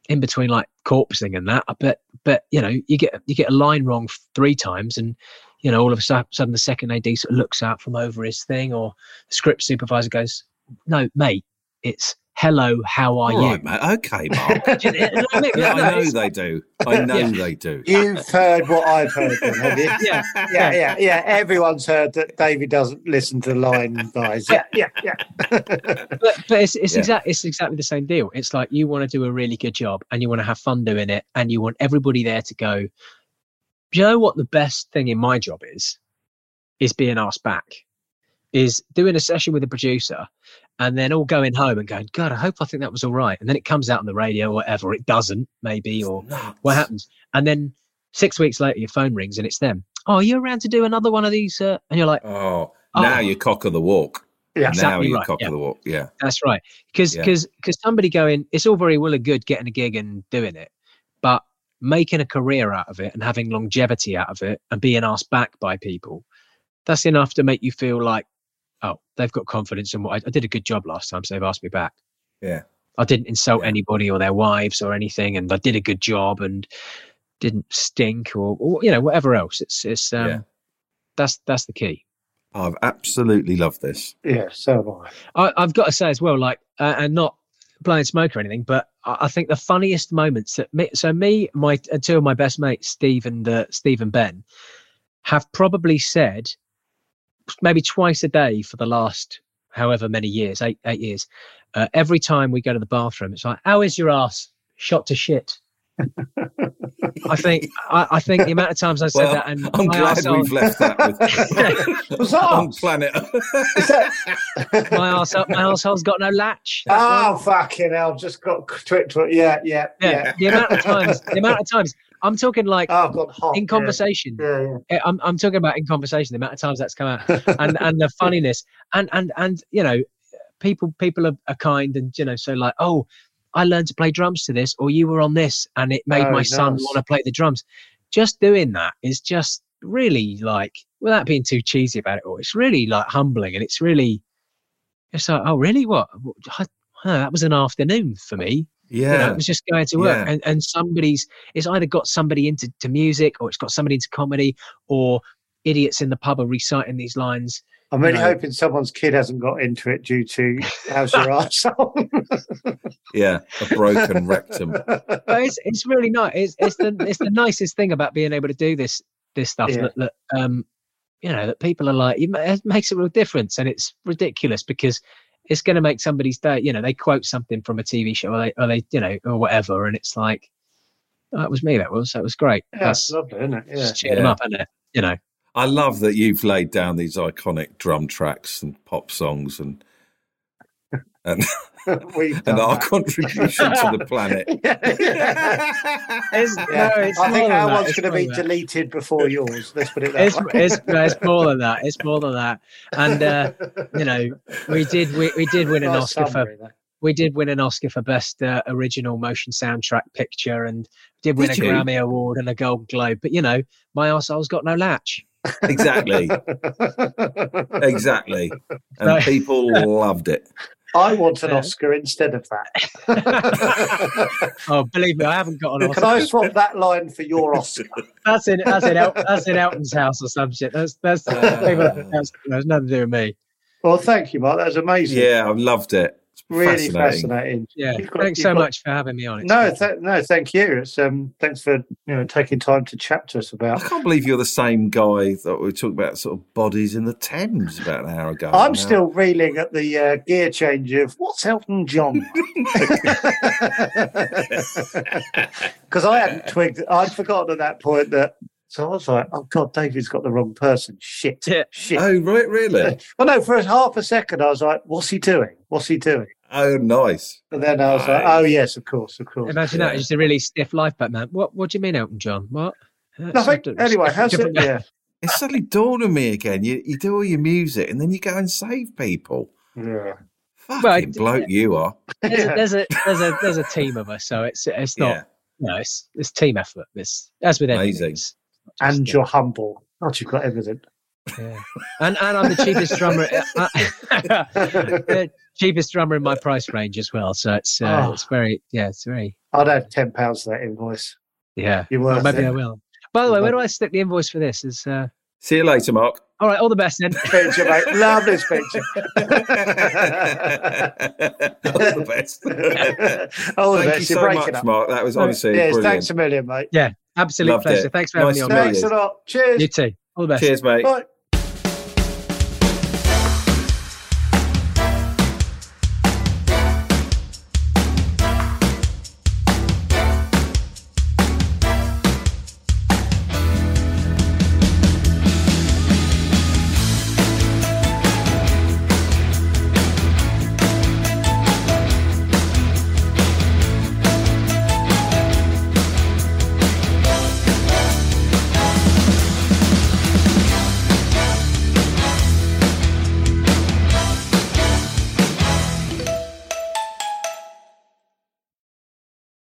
in between like corpsing and that. I bet, but you know, you get you get a line wrong three times and you know, all of a sudden the second AD sort of looks out from over his thing, or the script supervisor goes, "No, mate, it's hello, how are All you?" right, mate. Okay, Mark. You know I mean? Yeah, I know they do. I know Yeah. they do. You've heard what I've heard, then, have you? Yeah, Yeah, yeah, yeah. Everyone's heard that David doesn't listen to line guys. Yeah, yeah, yeah. but but it's it's Yeah. exactly it's exactly the same deal. It's like you want to do a really good job and you want to have fun doing it, and you want everybody there to go. Do you know what the best thing in my job is? Is being asked back. Is doing a session with a producer, and then all going home and going, God, I hope I think that was all right. And then it comes out on the radio or whatever. It doesn't, maybe, or what happens? And then six weeks later, your phone rings and it's them. Oh, are you around to do another one of these? Uh? And you're like, Oh, Oh. now you're cock of the walk. Yeah, now exactly you're right, cock yeah. of the walk. Yeah. That's right. Because Yeah. because because somebody going, it's all very well and good getting a gig and doing it, but making a career out of it and having longevity out of it and being asked back by people, that's enough to make you feel like, oh, they've got confidence in what I, I did a good job last time, so they've asked me back. Yeah. I didn't insult Yeah. anybody or their wives or anything, and I did a good job and didn't stink or, or you know whatever else. It's it's um, Yeah. that's that's the key. I've absolutely loved this. yeah. So have I. I, I've got to say as well, like, uh, and not blowing smoke or anything, but I, I think the funniest moments that me, so me, my two of my best mates, Steve and uh, Steve and Ben, have probably said maybe twice a day for the last however many years, eight eight years. Uh, every time we go to the bathroom, it's like, "How is your ass? Shot to shit." I think I, I think the amount of times I said Well, that, and I'm glad arsehole- we've left that with Was that on planet. That- my arsehole, my arsehole's got no latch. That's why. oh, fucking hell. Just got twit twit. Yeah, yeah, yeah, yeah. the amount of times the amount of times i'm talking like Oh, hot. in conversation. Yeah, yeah. Eh, I'm, I'm talking about in conversation the amount of times that's come out. And and the funniness. And and and you know people people are, are kind and you know so like oh i learned to play drums to this or you were on this and it made Oh, my son want to play the drums. Just doing that is just really like without being too cheesy about it all it's really like humbling and it's really it's like oh really? What? I, huh, that was an afternoon for me you know, yeah. it was just going to work. Yeah. And and somebody's it's either got somebody into to music or it's got somebody into comedy or idiots in the pub are reciting these lines. I'm really No. hoping someone's kid hasn't got into it due to how's your arsehole. Yeah. A broken rectum. But it's it's really nice. It's it's the it's the nicest thing about being able to do this this stuff Yeah. that, that um you know that people are like it makes a real difference and it's ridiculous because it's going to make somebody's day. You know, they quote something from a TV show, or they, or they, you know, or whatever, and it's like, oh, that was me. That was that was great. Yeah, That's lovely, isn't it? Yeah. just cheer them up, isn't it? You know, I love that you've laid down these iconic drum tracks and pop songs and and, and our that. contribution to the planet. it's, Yeah. no, it's I think our that. one's going to be that. deleted before yours. Let's put it that It's, way. it's, no, it's more than that. It's more than that. And uh, you know, we did we, we did win an Nice Oscar for summary there. we did win an Oscar for best uh, original motion soundtrack picture, and did win Did a you? Grammy award and a Gold Globe. But you know, my arsehole's got no latch. Exactly, exactly. And Right. people loved it. I want an Oscar instead of that. oh, believe me, I haven't got an Oscar. Can I swap that line for your Oscar? That's in that's in El- that's in Elton's house or some shit. That's that's, people, that's that's nothing to do with me. Well, thank you, Mark. That was amazing. Yeah, I loved it. It's really fascinating. fascinating. Yeah, got- thanks so got- much for having me on. It's No, th- no, thank you. It's um, thanks for you know taking time to chat to us about. I can't believe you're the same guy that we talked about sort of bodies in the Thames about an hour ago. I'm Now- still reeling at the uh, gear change of what's Elton John because I hadn't twigged. I'd forgotten at that point that. So I was like, "Oh God, David's got the wrong person. Shit, Yeah. shit." Oh, right, really? Well, no, for a half a second, I was like, "What's he doing? What's he doing?" Oh, nice. And then I was like, "Oh yes, of course, of course." Imagine Yeah. that, just a really stiff life back, man. What What do you mean, Elton John? What? Nothing. Anyway, how's it? different- Yeah, It suddenly dawned on me again. You you do all your music and then you go and save people. yeah. Fucking Well, I- bloke you are. There's, Yeah. a, there's a there's a there's a team of us, so it's it's not Yeah. you know it's it's team effort. It's as with anything. Amazing. it's not just, And uh, you're humble. God, you've got everything. yeah. and and I'm the cheapest drummer, uh, the cheapest drummer in my price range as well. So it's uh, Oh. it's very yeah, it's very I'd have ten pounds for that invoice. yeah. You're Well, maybe it. I will. By the way, where do I stick the invoice for this? Is uh, See you later, Mark. all right. All the best then. Picture, mate. Love this picture. All the best. All the Thank best. you You're so breaking much, up. Mark. That was honestly yes, brilliant. thanks a million, mate. Absolute Loved pleasure. it. Thanks for having Nice me on. to meet mate. Thanks a lot. Cheers. You too. All the best. Cheers, mate. Bye.